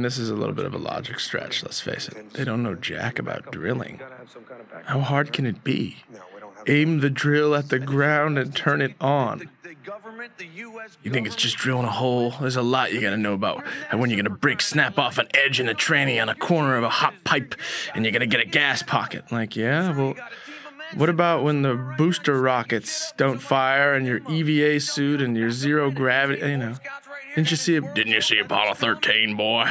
This is a little bit of a logic stretch, let's face it. They don't know jack about drilling. How hard can it be? Aim the drill at the ground and turn it on. You think it's just drilling a hole? There's a lot you gotta know about. And when you're gonna break snap off an edge in the tranny on a corner of a hot pipe and you're gonna get a gas pocket. Like, yeah, well, what about when the booster rockets don't fire and your EVA suit and your zero gravity, you know? Didn't you see, didn't you see Apollo 13, boy?